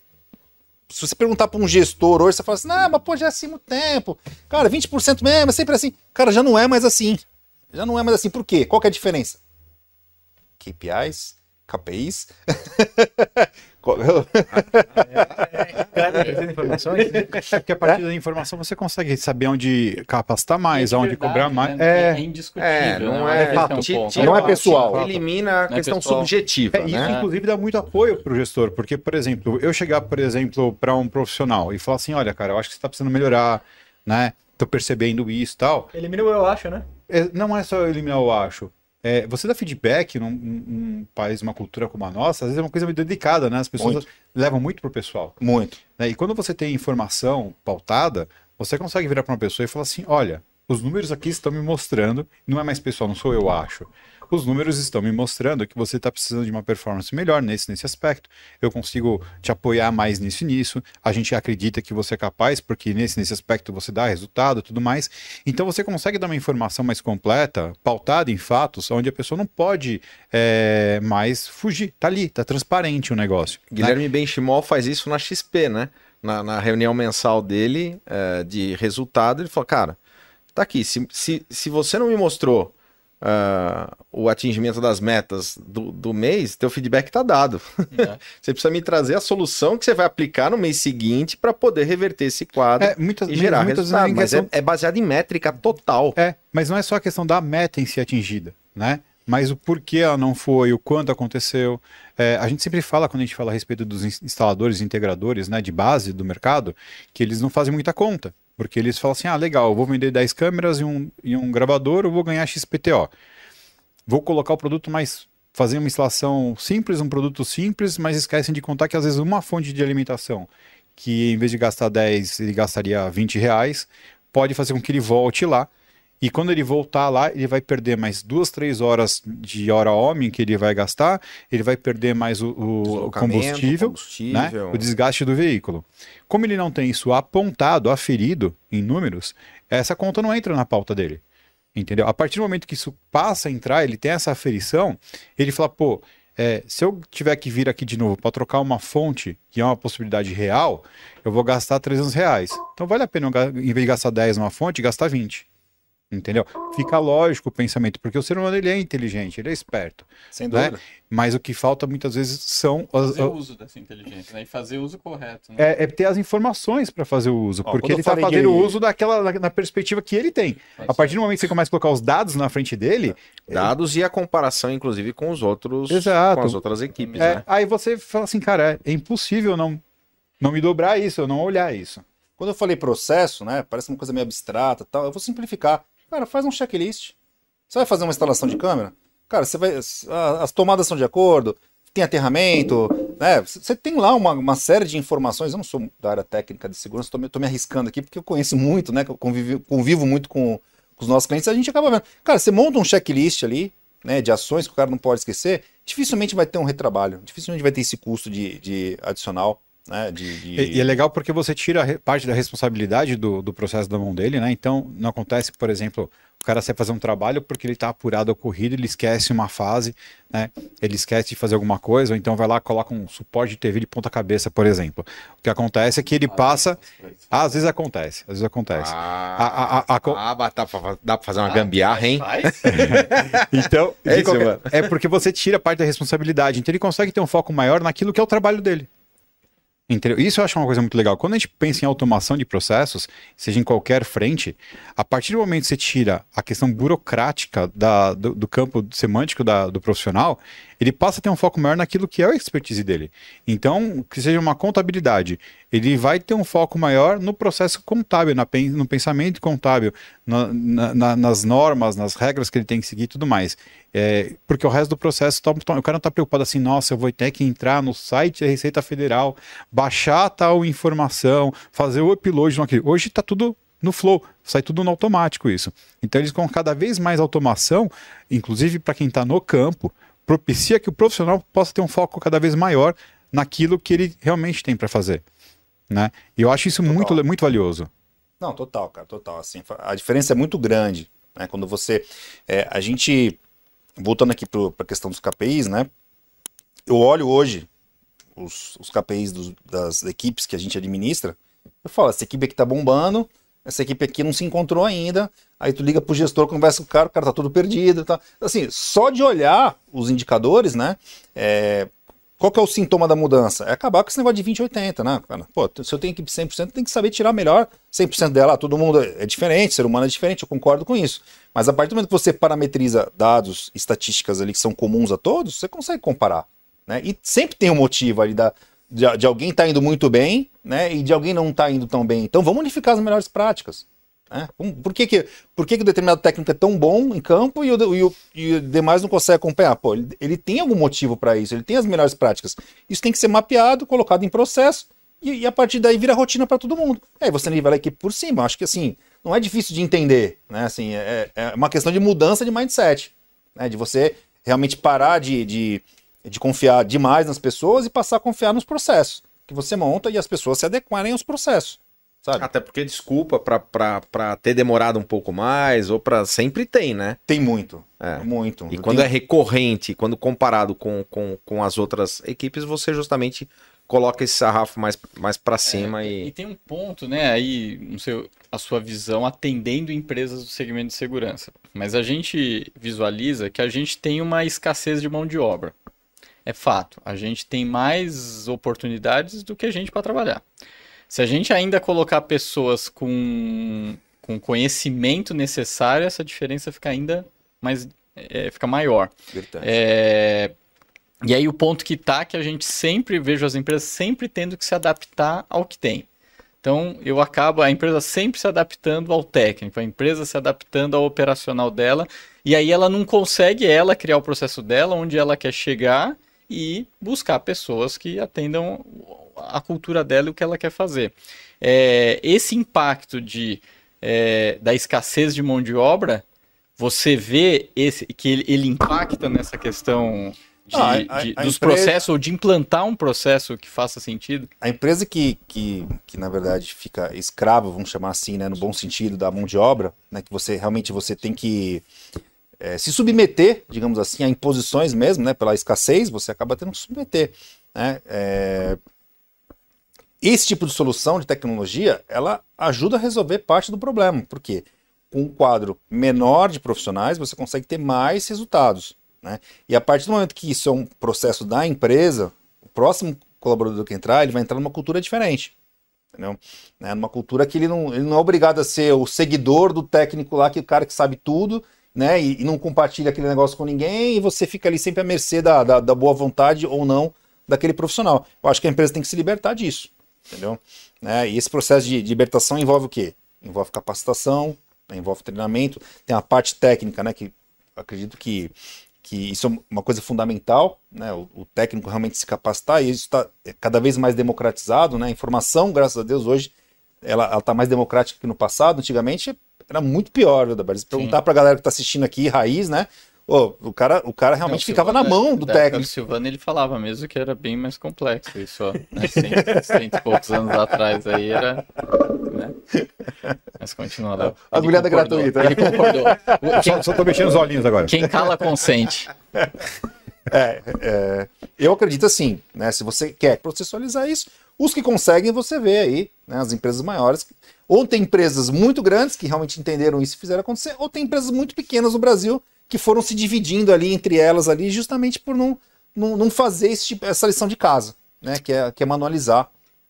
se você perguntar para um gestor hoje, você fala assim: "Não, mas pô, já é assim muito tempo". Cara, 20% mesmo, é sempre assim. Cara, já não é mais assim. Já não é mais assim. Por quê? Qual que é a diferença? KPIs, Informações? É porque a partir da informação você consegue saber onde capacitar mais, É onde verdade, cobrar mais. né? É, É indiscutível. É, não né? é, um Não é pessoal. Elimina a é questão subjetiva, É, isso, né? inclusive, dá muito apoio para o gestor, porque, por exemplo, eu chegar, por exemplo, para um profissional e falar assim: olha, cara, eu acho que você está precisando melhorar, né? Tô percebendo isso e tal. Elimina o eu acho, né? É, não é só eliminar o acho. É, você dá feedback num, país, uma cultura como a nossa, às vezes é uma coisa muito delicada, né? As pessoas Muito. levam muito pro pessoal. Muito. né? E quando você tem informação pautada, você consegue virar para uma pessoa e falar assim: olha, os números aqui estão me mostrando, não é mais pessoal, não sou eu acho. Os números estão me mostrando que você está precisando de uma performance melhor nesse, nesse aspecto. Eu consigo te apoiar mais nisso e nisso. A gente acredita que você é capaz, porque nesse, nesse aspecto você dá resultado tudo mais. Então você consegue dar uma informação mais completa, pautada em fatos, onde a pessoa não pode é, mais fugir. Tá ali, tá transparente o negócio. né? Guilherme Benchimol faz isso na XP, né? Na, na reunião mensal dele eh, de resultado, ele falou, cara, tá aqui, se, se, se você não me mostrou ah, o atingimento das metas do, do mês, teu feedback tá dado. É. você precisa me trazer a solução que você vai aplicar no mês seguinte para poder reverter esse quadro É, muitas, e gerar muitas resultado. Mas questão- é, é baseado em métrica total. É, mas não é só a questão da meta em si atingida, né? Mas o porquê ela não foi, o quanto aconteceu. É, a gente sempre fala, quando a gente fala a respeito dos ins- instaladores integradores né, de base do mercado, que eles não fazem muita conta. Porque eles falam assim: ah, legal, eu vou vender 10 câmeras e um, e um gravador, eu vou ganhar XPTO. Vou colocar o produto mais. fazer uma instalação simples, um produto simples, mas esquecem de contar que às vezes uma fonte de alimentação, que em vez de gastar 10, ele gastaria 20 reais, pode fazer com que ele volte lá. E quando ele voltar lá, ele vai perder mais duas, três horas de hora homem que ele vai gastar, ele vai perder mais o, o- Deslocamento, combustível, né? combustível. o desgaste do veículo. Como ele não tem isso apontado, aferido em números, essa conta não entra na pauta dele. Entendeu? A partir do momento que isso passa a entrar, ele tem essa aferição, ele fala, pô, é, se eu tiver que vir aqui de novo para trocar uma fonte, que é uma possibilidade real, eu vou gastar 300 reais. Então vale a pena, eu em vez de gastar 10 numa fonte, gastar 20. Entendeu? Fica lógico o pensamento, porque o ser humano ele é inteligente, ele é esperto. Sem Né? dúvida. Mas o que falta muitas vezes são as- Fazer uso dessa inteligência, né? E fazer uso correto. Né? é, é ter as informações para fazer o uso, Ó, porque ele está fazendo de- o uso daquela na, na perspectiva que ele tem. A partir do momento que você começa a colocar os dados na frente dele, Dados e a comparação, inclusive, com os outros, Exato. com as outras equipes, é, né? aí você fala assim, cara, é, é impossível não não me dobrar isso, eu não olhar isso. Quando eu falei processo, né, parece uma coisa meio abstrata e tal, eu vou simplificar. Cara, faz um checklist. Você vai fazer uma instalação de câmera? Cara, você vai. as- As tomadas são de acordo, tem aterramento, né? Você tem lá uma, uma série de informações. Eu não sou da área técnica de segurança, tô me, me arriscando aqui, porque eu conheço muito, né? Eu convivo, convivo muito com, com os nossos clientes, a gente acaba vendo. Cara, você monta um checklist ali, né? De ações que o cara não pode esquecer, dificilmente vai ter um retrabalho, dificilmente vai ter esse custo de, de adicional. Né, de, de- E, e é legal porque você tira a parte da responsabilidade do, do processo da mão dele, né? Então, não acontece, por exemplo, o cara sai fazer um trabalho porque ele está apurado ao corrido, ele esquece uma fase, né? Ele esquece de fazer alguma coisa, ou então vai lá e coloca um suporte de TV de ponta cabeça, por exemplo. O que acontece é que ele passa. Ah, às vezes acontece, às vezes acontece. Ah, A- a- a- ah, dá, pra, dá pra fazer uma gambiarra, hein? Então, É isso, qualquer- mano. é porque você tira parte da responsabilidade. Então ele consegue ter um foco maior naquilo que é o trabalho dele. Entendeu? Isso eu acho uma coisa muito legal. Quando a gente pensa em automação de processos, seja em qualquer frente, a partir do momento que você tira a questão burocrática da, do, do campo semântico da, do profissional, ele passa a ter um foco maior naquilo que é a expertise dele. Então, que seja uma contabilidade, ele vai ter um foco maior no processo contábil, na, no pensamento contábil, na, na, nas normas, nas regras que ele tem que seguir e tudo mais. É, porque o resto do processo, tá, o cara não está preocupado assim, nossa, eu vou ter que entrar no site da Receita Federal, baixar tal informação, fazer o upload naquilo. Hoje está tudo no flow, sai tudo no automático isso. Então eles com cada vez mais automação, inclusive para quem está no campo, propicia que o profissional possa ter um foco cada vez maior naquilo que ele realmente tem para fazer. Né? E eu acho isso muito, muito valioso. Não, total, cara, total. Assim, a diferença é muito grande. Né? Quando você. É, a gente. Voltando aqui para a questão dos KPIs, né? Eu olho hoje os, os KPIs dos, das equipes que a gente administra. Eu falo, essa equipe aqui tá bombando, essa equipe aqui não se encontrou ainda. Aí tu liga pro gestor, conversa com o cara, o cara tá todo perdido. Tá? Assim, só de olhar os indicadores, né? É, qual que é o sintoma da mudança? É acabar com esse negócio de 20 80, né? Pô, se eu tenho equipe 100%, tem que saber tirar melhor 100% dela. Todo mundo é diferente, ser humano é diferente, eu concordo com isso. Mas a partir do momento que você parametriza dados, estatísticas ali que são comuns a todos, você consegue comparar. Né? E sempre tem um motivo ali da, de, de alguém tá indo muito bem né? e de alguém não tá indo tão bem. Então vamos unificar as melhores práticas. Né? Por, que, que, por que, que determinado técnico é tão bom em campo e o, e o, e o demais não consegue acompanhar? Pô, ele, ele tem algum motivo para isso, ele tem as melhores práticas. Isso tem que ser mapeado, colocado em processo e, e a partir daí vira rotina para todo mundo. Aí você nivela a equipe por cima. Acho que assim, não é difícil de entender. Né? Assim, é, é uma questão de mudança de mindset. Né? De você realmente parar de, de, de confiar demais nas pessoas e passar a confiar nos processos que você monta e as pessoas se adequarem aos processos. Sabe? Até porque desculpa para ter demorado um pouco mais, ou para sempre tem, né? Tem muito. É. Muito. E Eu quando tenho... é recorrente, quando comparado com, com, com as outras equipes, você justamente coloca esse sarrafo mais, mais para cima é, e... e tem um ponto, né, aí, não sei, a sua visão atendendo empresas do segmento de segurança. Mas a gente visualiza que a gente tem uma escassez de mão de obra. É fato, a gente tem mais oportunidades do que a gente para trabalhar. Se a gente ainda colocar pessoas com, com conhecimento necessário, essa diferença fica ainda mais é, fica maior. É, e aí o ponto que tá que a gente sempre vejo as empresas sempre tendo que se adaptar ao que tem. Então eu acabo a empresa sempre se adaptando ao técnico, a empresa se adaptando ao operacional dela, e aí ela não consegue ela criar o processo dela onde ela quer chegar e buscar pessoas que atendam a cultura dela e o que ela quer fazer. É, esse impacto de, é, da escassez de mão de obra, você vê esse, que ele, ele impacta nessa questão de, ah, a, de, a, dos empresa... processos ou de implantar um processo que faça sentido? A empresa que, que, que, na verdade, fica escrava, vamos chamar assim, né, no bom sentido, da mão de obra, né, que você realmente você tem que é, se submeter, digamos assim, a imposições mesmo, né, pela escassez, você acaba tendo que submeter. Né, é, esse tipo de solução de tecnologia, ela ajuda a resolver parte do problema, porque com um quadro menor de profissionais, você consegue ter mais resultados. Né? E a partir do momento que isso é um processo da empresa, o próximo colaborador que entrar, ele vai entrar numa cultura diferente. Entendeu? Né? Numa cultura que ele não, ele não é obrigado a ser o seguidor do técnico lá, que é o cara que sabe tudo, né? E, e, não compartilha aquele negócio com ninguém, e você fica ali sempre à mercê da, da, da boa vontade ou não daquele profissional. Eu acho que a empresa tem que se libertar disso entendeu? Né? E esse processo de, de libertação envolve o quê? Envolve capacitação, né? envolve treinamento, tem a parte técnica, né? Que acredito que, que isso é uma coisa fundamental, né? O, o técnico realmente se capacitar e isso está cada vez mais democratizado, né? A informação, graças a Deus, hoje ela está mais democrática que no passado. Antigamente era muito pior, viu, Se perguntar para a galera que está assistindo aqui, raiz, né? Oh, o, cara, o cara realmente não, ficava Silvano, na mão do técnico. O Silvano ele falava mesmo que era bem mais complexo isso, ó. Né? Cento, e poucos anos atrás aí era. Né? Mas continua lá. A mulher gratuita. Ele concordou. Quem, só, só tô mexendo os olhinhos agora. Quem cala consente. É, é, eu acredito assim, né? Se você quer processualizar isso, os que conseguem você vê aí, né? As empresas maiores. Ou tem empresas muito grandes que realmente entenderam isso e fizeram acontecer, ou tem empresas muito pequenas no Brasil que foram se dividindo ali entre elas ali, justamente por não, não, não fazer tipo, essa lição de casa, né? Que é, que é manualizar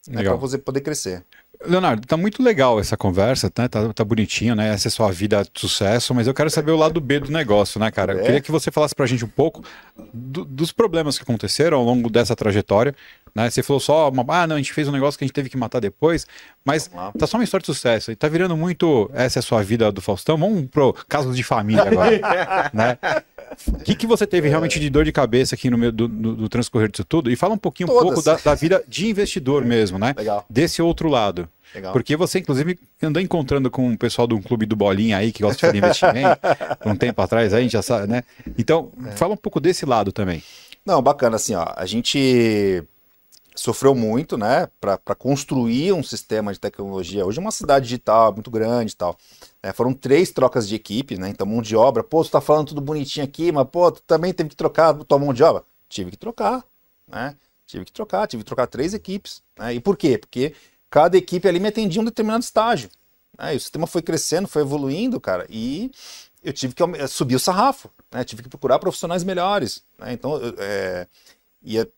né, para você poder crescer. Leonardo, tá muito legal essa conversa, né? Tá, tá bonitinho, né? Essa é sua vida de sucesso, mas eu quero saber o lado B do negócio, né, cara? Eu É. queria que você falasse pra gente um pouco do- dos problemas que aconteceram ao longo dessa trajetória, né? Você falou só, uma, ah, não, a gente fez um negócio que a gente teve que matar depois, mas tá só uma história de sucesso. E tá virando muito, essa é a sua vida do Faustão. Vamos pro casos de família agora, né? O que, que você teve realmente de dor de cabeça aqui no meio do, do- do transcorrer disso tudo? E fala um pouquinho um pouco da, da vida de investidor mesmo, né? Legal. Desse outro lado. Legal. Porque você, inclusive, andou encontrando com o pessoal de um clube do Bolinha aí, que gosta de fazer investimento, um tempo atrás, aí a gente já sabe, né? Então, fala um pouco desse lado também. Não, bacana, assim, ó, a gente sofreu muito, né, para construir um sistema de tecnologia. Hoje é uma cidade digital muito grande e tal. né, foram três trocas de equipe, né? Então, mão de obra, pô, tu tá falando tudo bonitinho aqui, mas, pô, tu também teve que trocar tua mão de obra? Tive que trocar, né? Tive que trocar, tive que trocar três equipes. Né? E por quê? Porque cada equipe ali me atendia um determinado estágio. né, E o sistema foi crescendo, foi evoluindo, cara, e eu tive que aume- subir o sarrafo, né? Tive que procurar profissionais melhores. né, Então, é, e é-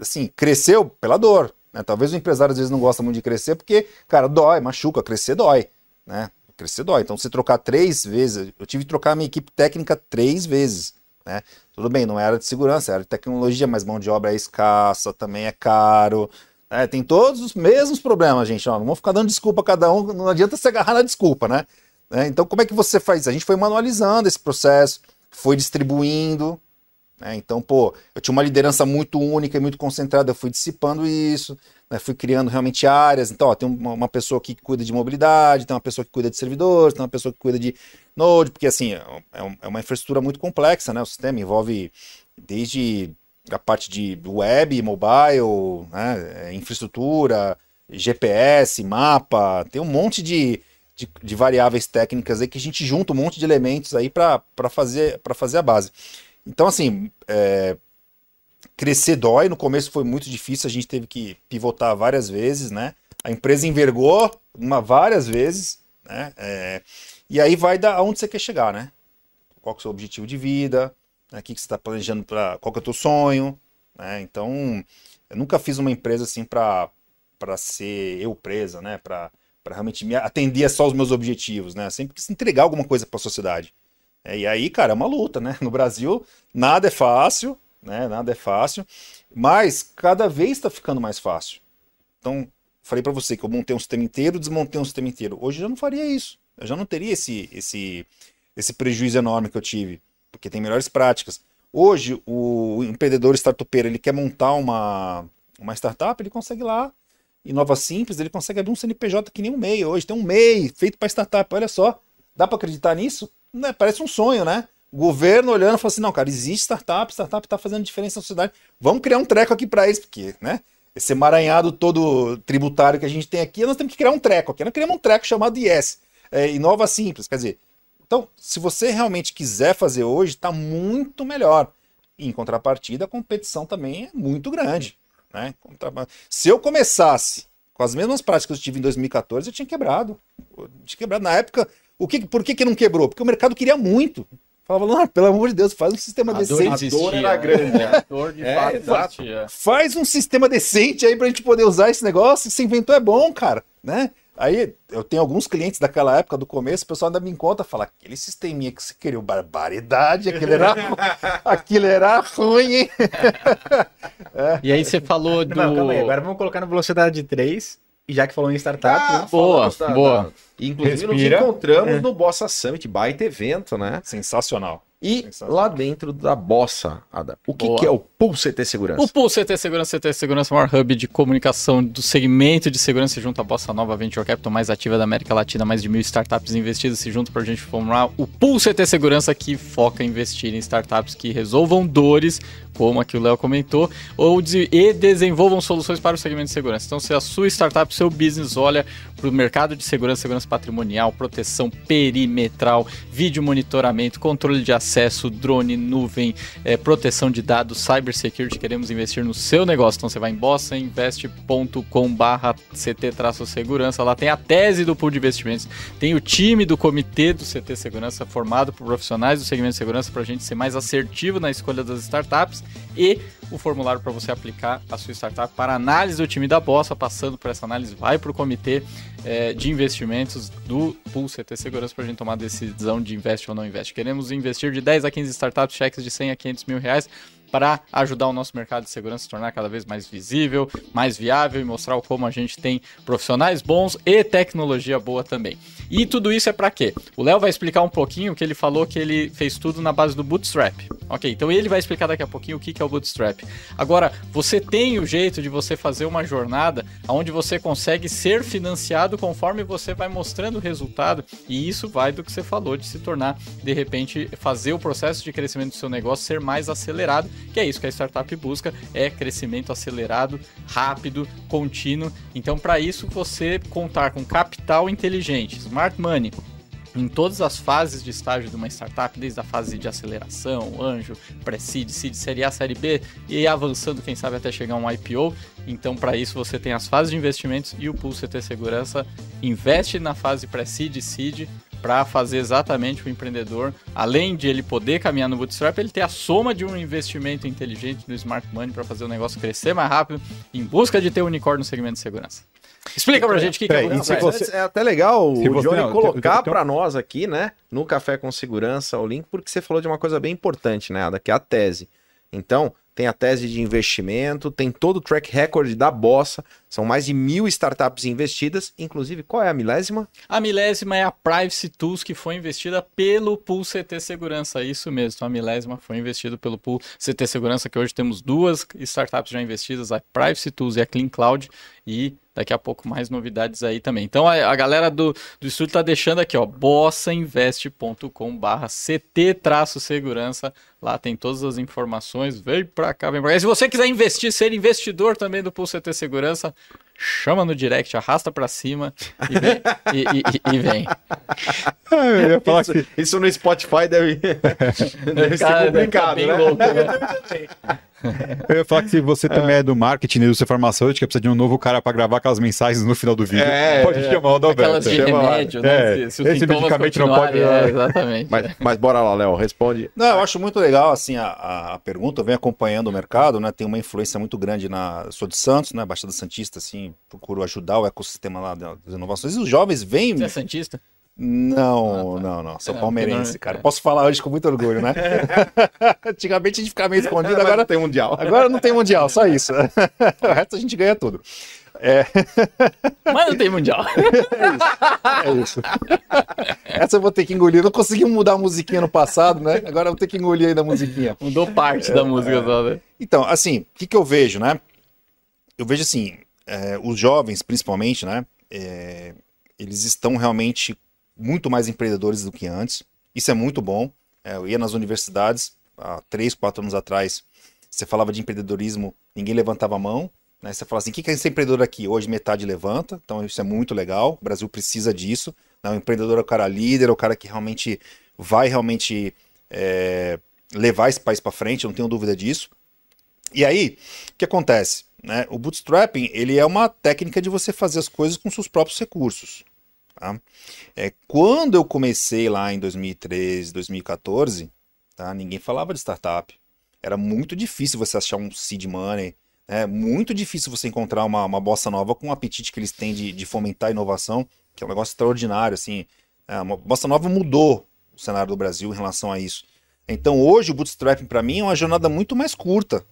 assim, cresceu pela dor. né, Talvez o empresário às vezes não gosta muito de crescer porque, cara, dói, machuca, crescer dói. Né? Crescer dói. Então, se trocar três vezes, eu tive que trocar minha equipe técnica três vezes. Né? Tudo bem, não era de segurança, era de tecnologia, mas mão de obra é escassa, também é caro. né, tem todos os mesmos problemas, gente. Ó, não vamos ficar dando desculpa a cada um, não adianta se agarrar na desculpa, né? né? Então, como é que você faz? A gente foi manualizando esse processo, foi distribuindo, né? Então, pô, eu tinha uma liderança muito única e muito concentrada, eu fui dissipando isso, né? fui criando realmente áreas. Então, ó, tem uma, uma pessoa que cuida de mobilidade, tem uma pessoa que cuida de servidores, tem uma pessoa que cuida de Node, porque assim, é, um- é uma infraestrutura muito complexa, né? O sistema envolve desde a parte de web, mobile, né? é, infraestrutura, GPS, mapa, tem um monte de, de, de variáveis técnicas aí que a gente junta um monte de elementos aí para fazer, fazer a base. Então, assim, é, crescer dói. No começo foi muito difícil, a gente teve que pivotar várias vezes, né? A empresa envergou uma, várias vezes, né? É, e aí vai da onde você quer chegar, né? Qual é o seu objetivo de vida, né? o que, você está planejando para. Qual que é o teu sonho, né? Então, eu nunca fiz uma empresa assim para ser eu presa, né? Para realmente me atender só os meus objetivos, né? Sempre quis entregar alguma coisa para a sociedade. É, e aí, cara, é uma luta, né? No Brasil, nada é fácil, né? Nada é fácil, mas cada vez está ficando mais fácil. Então, falei para você que eu montei um sistema inteiro, desmontei um sistema inteiro. Hoje eu já não faria isso. Eu já não teria esse, esse, esse prejuízo enorme que eu tive, porque tem melhores práticas. Hoje, o empreendedor startupeiro, ele quer montar uma, uma startup, ele consegue lá, em Nova Simples, ele consegue abrir um CNPJ que nem um MEI hoje. Tem um MEI feito para startup, olha só. Dá para acreditar nisso? Né? Parece um sonho, né? O governo olhando e falando assim: não, cara, existe startup, startup está fazendo diferença na sociedade. Vamos criar um treco aqui para isso, porque, né? Esse emaranhado todo tributário que a gente tem aqui, nós temos que criar um treco aqui. Nós criamos um treco chamado IS, é, Inova Simples. Quer dizer, então, se você realmente quiser fazer hoje, está muito melhor. E, em contrapartida, a competição também é muito grande. Né? Se eu começasse com as mesmas práticas que eu tive em 2014, eu tinha quebrado. Eu tinha quebrado. Na época, o que, por que, que não quebrou? Porque o mercado queria muito. Falava, não, pelo amor de Deus, faz um sistema A dor decente. existia, era grande, né? A dor de É, fato. Faz um sistema decente aí pra gente poder usar esse negócio. Se inventou é bom, cara, né? Aí eu tenho alguns clientes daquela época, do começo, o pessoal ainda me conta, fala, aquele sisteminha que você queria, barbaridade, aquilo era, aquilo era ruim, hein? E aí você falou do. Não, calma aí, agora vamos colocar na velocidade 3. E já que falou em startup, Ah, boa, falamos da- boa. da- Inclusive, nos Respira. encontramos no Bossa Summit, baita evento, né? Sensacional. E Sensacional. lá dentro da Bossa, Ada, o que, Boa. que é o Pulse CT Segurança? O Pool CT Segurança, CT Segurança é o maior hub de comunicação do segmento de segurança junto à Bossa Nova Venture Capital mais ativa da América Latina, mais de mil startups investidas se juntam para a gente formar o Pool CT Segurança que foca em investir em startups que resolvam dores, como aqui o Léo comentou, ou de- e desenvolvam soluções para o segmento de segurança. Então, se a sua startup, seu business olha para o mercado de segurança, segurança patrimonial, proteção perimetral, vídeo monitoramento, controle de acesso, drone, nuvem, eh, proteção de dados, cybersecurity, queremos investir no seu negócio. Então você vai em bossainvest.com barra CT-segurança, lá tem a tese do pool de investimentos, tem o time do comitê do CT Segurança formado por profissionais do segmento de segurança para a gente ser mais assertivo na escolha das startups e o formulário para você aplicar a sua startup para análise do time da Bossa, passando por essa análise, vai para o comitê é, de investimentos do Pool CT Segurança para a gente tomar decisão de investe ou não investe. Queremos investir de 10 a 15 startups, cheques de 100 a 500 mil reais para ajudar o nosso mercado de segurança a se tornar cada vez mais visível, mais viável e mostrar como a gente tem profissionais bons e tecnologia boa também. E tudo isso é para quê? O Léo vai explicar um pouquinho que ele falou que ele fez tudo na base do Bootstrap. Ok, então ele vai explicar daqui a pouquinho o que é o Bootstrap. Agora, você tem o jeito de você fazer uma jornada onde você consegue ser financiado conforme você vai mostrando o resultado, e isso vai do que você falou de se tornar, de repente, fazer o processo de crescimento do seu negócio ser mais acelerado que é isso que a startup busca, é crescimento acelerado, rápido, contínuo. Então, para isso, você contar com capital inteligente, smart money, em todas as fases de estágio de uma startup, desde a fase de aceleração, anjo, pré-seed, seed, série A, série B, e avançando, quem sabe, até chegar a um IPO. Então, para isso, você tem as fases de investimentos e o Pool CT Segurança investe na fase pré-seed, seed, para fazer exatamente o empreendedor, além de ele poder caminhar no bootstrap, ele ter a soma de um investimento inteligente no smart money para fazer o negócio crescer mais rápido, em busca de ter um unicórnio no segmento de segurança. Explica pra gente o que, que é mas você- É até legal o você- Johnny não, colocar pra nós aqui, né, no Café com Segurança, o link, porque você falou de uma coisa bem importante, né, Ada, que é a tese. Então, tem a tese de investimento, tem todo o track record da Bossa, são mais de mil startups investidas, inclusive, qual é a milésima? A milésima é a Privacy Tools que foi investida pelo Pool CT Segurança, isso mesmo. A milésima foi investida pelo Pool CT Segurança, que hoje temos duas startups já investidas, a Privacy Tools e a Clean Cloud, e daqui a pouco mais novidades aí também. Então, a, a galera do, do estúdio tá deixando aqui, ó, bossainvest.com barra CT-segurança, lá tem todas as informações, vem pra cá, vem pra cá. E se você quiser investir, ser investidor também do Pool CT Segurança, chama no direct, arrasta pra cima e vem. e, e- e- vem. Ah, eu ia falar Isso, que isso no Spotify deve, deve ser Cara, deve complicado, bem né? louco, né? Eu ia falar que se você também é do marketing e indústria farmacêutica, precisa de um novo cara pra gravar aquelas mensagens no final do vídeo. É, pode é. chamar o Adalberto. Aquelas de Chama remédio, né? É, Se, se esse medicamento não pode- é, exatamente. Mas, mas bora lá, Léo, responde. Não, eu acho muito legal assim a, a, a pergunta. Eu venho acompanhando o mercado, né? Tem uma influência muito grande na. eu Sou de Santos, né? Baixada Santista, assim, procuro ajudar o ecossistema lá das inovações. E os jovens vêm. Você é santista? Não, não, não. Sou É, palmeirense, não- cara. é. Posso falar hoje com muito orgulho, né? Antigamente a gente ficava meio escondido, Agora agora, tem mundial. agora não tem mundial, só isso. o resto a gente ganha tudo. É, Mas não tem mundial. é isso. Essa eu vou ter que engolir. Não consegui mudar a musiquinha no passado, né? Agora eu vou ter que engolir ainda a musiquinha. Mudou parte da música só, né? Então, assim, o que, que eu vejo, né? Eu vejo assim, é, os jovens, principalmente, né? é, eles estão realmente muito mais empreendedores do que antes. Isso é muito bom. É, eu ia nas universidades há três, quatro anos atrás. Você falava de empreendedorismo, ninguém levantava a mão. Né? Você fala assim, o que é empreendedor aqui? Hoje metade levanta, então isso é muito legal. O Brasil precisa disso. Né? O empreendedor é o cara líder, é o cara que realmente vai realmente é, levar esse país para frente, não tenho dúvida disso. E aí, o que acontece? Né? O bootstrapping ele é uma técnica de você fazer as coisas com seus próprios recursos. tá? É, quando eu comecei lá em 2013, 2014, tá? ninguém falava de startup. Era muito difícil você achar um seed money. É muito difícil você encontrar uma, uma bossa nova com o apetite que eles têm de, de fomentar a inovação, que é um negócio extraordinário. Assim. É, uma bossa nova mudou o cenário do Brasil em relação a isso. Então hoje o bootstrapping para mim é uma jornada muito mais curta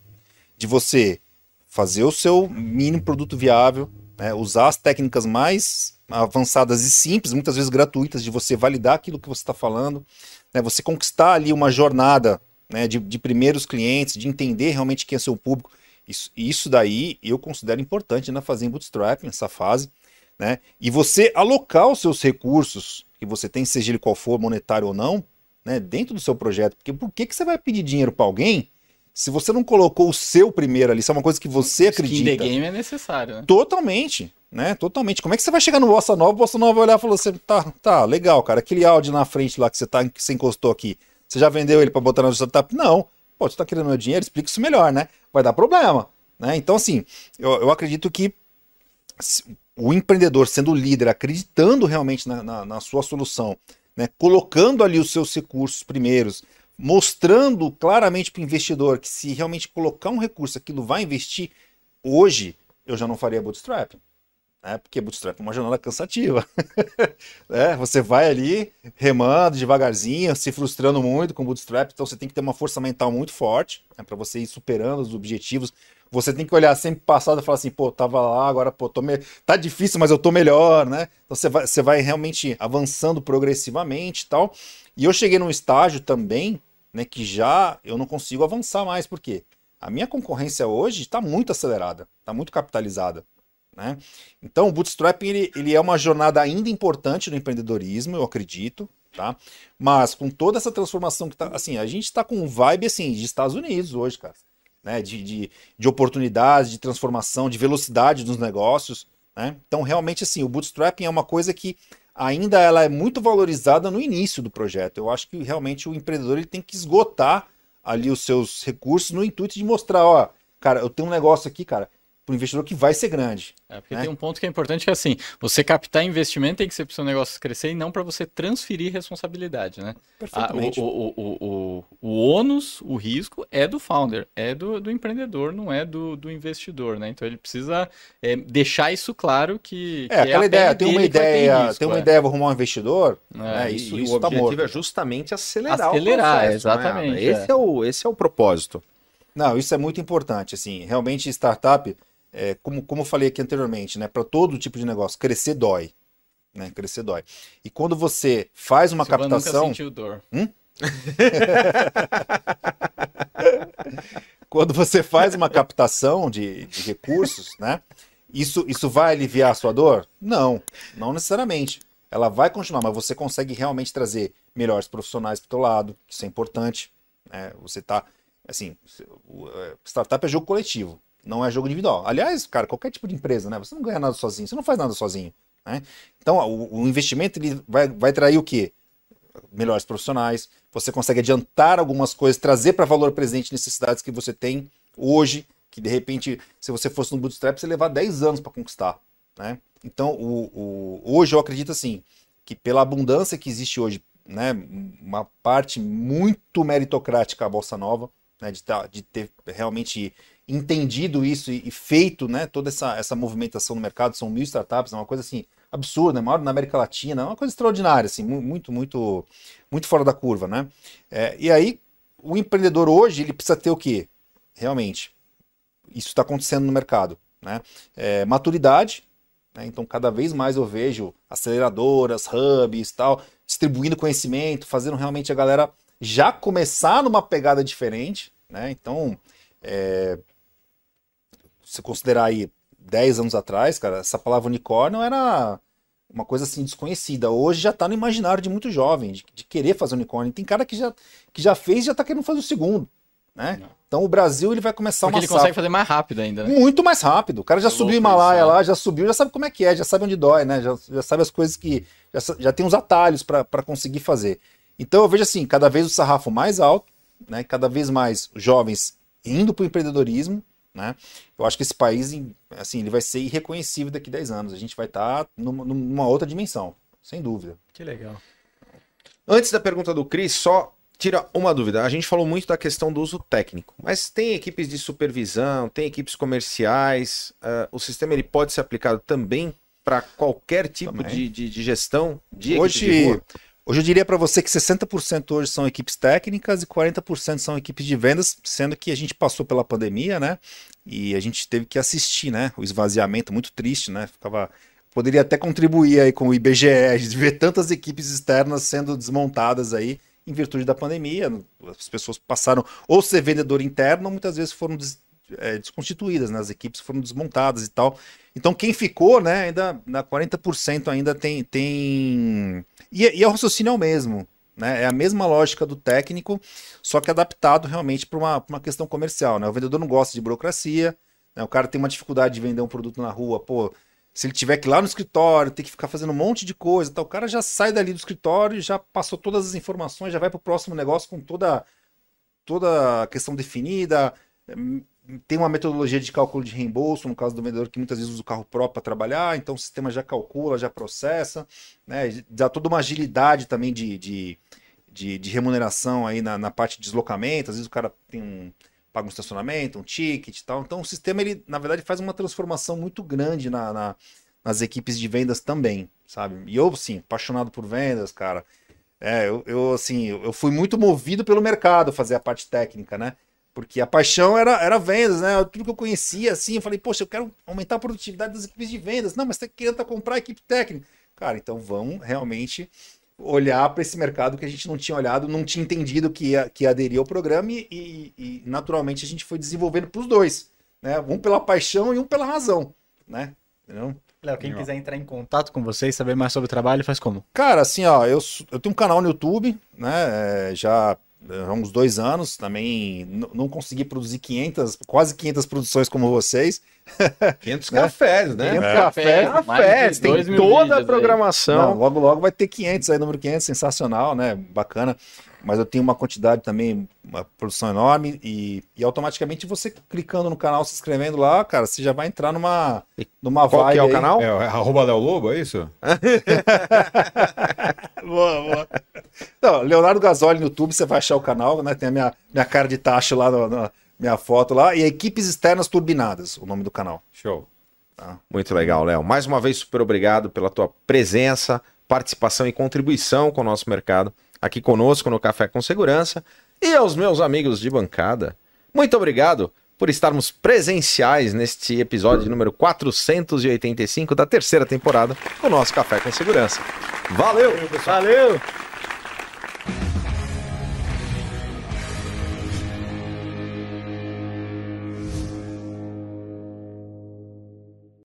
de você fazer o seu mínimo produto viável, né, usar as técnicas mais avançadas e simples, muitas vezes gratuitas, de você validar aquilo que você está falando, né, você conquistar ali uma jornada né, de, de primeiros clientes, de entender realmente quem é seu público. Isso, isso daí eu considero importante na fazer em bootstrap, nessa fase, né? E você alocar os seus recursos que você tem, seja ele qual for, monetário ou não, né, dentro do seu projeto. Porque por que, que você vai pedir dinheiro para alguém se você não colocou o seu primeiro ali? Isso é uma coisa que você Skin the acredita. game é necessário, né? Totalmente, né? Totalmente. Como é que você vai chegar no Bossa Nova, o Bossa Nova vai olhar e falar assim, tá, tá, legal, cara, aquele áudio na frente lá que você, tá, que você encostou aqui, você já vendeu ele para botar na startup? Não. Pô, você tá querendo meu dinheiro? Explica isso melhor, né? Vai dar problema, né? Então, assim, eu, eu acredito que se- o empreendedor sendo líder, acreditando realmente na, na- na sua solução, né? colocando ali os seus recursos primeiros, mostrando claramente para o investidor que se realmente colocar um recurso, aquilo vai investir, hoje eu já não faria bootstrap. Né? Porque bootstrap é uma jornada cansativa. é, você vai ali remando devagarzinho, se frustrando muito com bootstrap, então você tem que ter uma força mental muito forte né, para você ir superando os objetivos. Você tem que olhar sempre passado e falar assim, pô, tava lá, agora, pô, tô me... tá difícil, mas eu tô melhor, né? Então você vai, você vai realmente avançando progressivamente e tal. E eu cheguei num estágio também, né, que já eu não consigo avançar mais, por quê? A minha concorrência hoje está muito acelerada, está muito capitalizada. Né? Então, o bootstrapping ele, ele é uma jornada ainda importante no empreendedorismo, eu acredito, tá? Mas com toda essa transformação que tá, assim, a gente está com um vibe assim de Estados Unidos hoje, cara, né? De, de, de oportunidades, de transformação, de velocidade dos negócios, né? Então, realmente, assim, o bootstrapping é uma coisa que ainda ela é muito valorizada no início do projeto. Eu acho que realmente o empreendedor ele tem que esgotar ali os seus recursos no intuito de mostrar, ó, cara, eu tenho um negócio aqui, cara, para o investidor que vai ser grande. É, porque né? tem um ponto que é importante que é assim, você captar investimento tem que ser para o seu negócio crescer e não para você transferir responsabilidade, né? Perfeitamente. Ah, o, o, o, o, o ônus, o risco é do founder, é do, do empreendedor, não é do, do investidor, né? Então ele precisa é, deixar isso claro que. É, que aquela é ideia, tem uma ideia, risco, tem uma é. ideia, vou arrumar um investidor, é, né? Isso, e isso o tá objetivo morto. é justamente acelerar, acelerar o processo, né? exatamente. Né? Esse, é. o, esse é o propósito. Não, isso é muito importante, assim, realmente startup é, como, como eu falei aqui anteriormente, né, para todo tipo de negócio, crescer dói. Né, crescer dói. E quando você faz uma captação. Nunca sentiu dor. Hum? quando você faz uma captação de, de recursos, né? Isso, isso vai aliviar a sua dor? Não, não necessariamente. Ela vai continuar, mas você consegue realmente trazer melhores profissionais para o teu lado, isso é importante. Né? Você tá, assim, é, startup é jogo coletivo. Não é jogo individual. Aliás, cara, qualquer tipo de empresa, né? Você não ganha nada sozinho, você não faz nada sozinho. Né? Então, o, o, investimento ele vai, vai trair o quê? Melhores profissionais, você consegue adiantar algumas coisas, trazer para valor presente necessidades que você tem hoje, que de repente, se você fosse no bootstrap, você levar 10 anos para conquistar. Né? Então, o, o, hoje eu acredito assim, que pela abundância que existe hoje, né, uma parte muito meritocrática a Bolsa Nova, né, de, tá, de ter realmente entendido isso e, e, feito né, toda essa, essa movimentação no mercado, são mil startups, é uma coisa assim absurda, é maior na América Latina, é uma coisa extraordinária, assim, muito, muito, muito fora da curva, né? É, e aí, o empreendedor hoje, ele precisa ter o quê? Realmente, isso está acontecendo no mercado, né? É, maturidade, né? então cada vez mais eu vejo aceleradoras, hubs tal, distribuindo conhecimento, fazendo realmente a galera já começar numa pegada diferente, né? Então, é, você considerar aí 10 anos atrás, cara, essa palavra unicórnio era uma coisa assim desconhecida. Hoje já está no imaginário de muito jovem, de, de, querer fazer unicórnio. Tem cara que já, que já fez e já está querendo fazer o segundo. Né? Então o Brasil ele vai começar Porque uma ele consegue fazer mais rápido ainda, né? Muito mais rápido. O cara já é subiu o Himalaia isso, lá, já subiu, já sabe como é que é, já sabe onde dói, né? Já, já sabe as coisas que. Já, já tem uns atalhos para conseguir fazer. Então eu vejo assim, cada vez o sarrafo mais alto, né? Cada vez mais jovens indo para o empreendedorismo, né? Eu acho que esse país, assim, ele vai ser irreconhecível daqui a 10 anos. A gente vai estar tá numa, numa outra dimensão, sem dúvida. Que legal. Antes da pergunta do Cris, só tira uma dúvida. A gente falou muito da questão do uso técnico, mas tem equipes de supervisão, tem equipes comerciais. Uh, o sistema ele pode ser aplicado também para qualquer tipo de, de, de, gestão de Hoje, de Hoje eu diria para você que 60% hoje são equipes técnicas e 40% são equipes de vendas, sendo que a gente passou pela pandemia, né? E a gente teve que assistir, né? O esvaziamento muito triste, né? Ficava poderia até contribuir aí com o IBGE, de ver tantas equipes externas sendo desmontadas aí em virtude da pandemia. As pessoas passaram ou ser vendedor interno, muitas vezes foram des, é, desconstituídas, né? As equipes foram desmontadas e tal. Então quem ficou, né, ainda na 40% ainda tem tem e, e o raciocínio é o mesmo. Né? É a mesma lógica do técnico, só que adaptado realmente para uma, uma questão comercial. Né? O vendedor não gosta de burocracia, né? o cara tem uma dificuldade de vender um produto na rua, pô, se ele tiver que ir lá no escritório, ter que ficar fazendo um monte de coisa, tá, o cara já sai dali do escritório, já passou todas as informações, já vai para o próximo negócio com toda, toda a questão definida, tem uma metodologia de cálculo de reembolso, no caso do vendedor que muitas vezes usa o carro próprio para trabalhar, então o sistema já calcula, já processa, né? dá toda uma agilidade também de, de, de, de remuneração aí na, na parte de deslocamento. Às vezes o cara tem um, paga um estacionamento, um ticket e tal. Então o sistema, ele, na verdade, faz uma transformação muito grande na, na- nas equipes de vendas também, sabe? E eu, sim, apaixonado por vendas, cara. É, eu, eu, assim, eu fui muito movido pelo mercado fazer a parte técnica, né? Porque a paixão era, era vendas, né? Tudo que eu conhecia, assim, eu falei, poxa, eu quero aumentar a produtividade das equipes de vendas. Não, mas você querendo comprar a equipe técnica. Cara, então vamos realmente olhar para esse mercado que a gente não tinha olhado, não tinha entendido que ia, que ia aderir ao programa e, e- e, naturalmente a gente foi desenvolvendo para os dois, né? Um pela paixão e um pela razão, né? Entendeu? Léo, quem quiser entrar em contato com vocês, saber mais sobre o trabalho, faz como? Cara, assim, ó, eu, eu tenho um canal no YouTube, né? é, já há uns dois anos, também não consegui produzir 500, quase 500 produções como vocês. 500 cafés, né? 500 cafés, Cafés, mais de tem toda a programação. Não, logo, logo vai ter 500 aí, número 500, sensacional, né? Bacana. Mas eu tenho uma quantidade também, uma produção enorme e, e automaticamente você clicando no canal, se inscrevendo lá, cara, você já vai entrar numa, numa Qual vibe que é o aí. canal? É, é arroba Léo Lobo, é isso? Boa, boa. Não, Leonardo Gasoli no YouTube, você vai achar o canal, né? Tem a minha, minha cara de tacho lá, no- na minha foto lá. E Equipes Externas Turbinadas, o nome do canal. Show. Muito legal, Léo. Mais uma vez, super obrigado pela tua presença, participação e contribuição com o nosso mercado aqui conosco no Café com Segurança. E aos meus amigos de bancada, muito obrigado por estarmos presenciais neste episódio número 485 da terceira temporada do nosso Café com Segurança. Valeu! Valeu!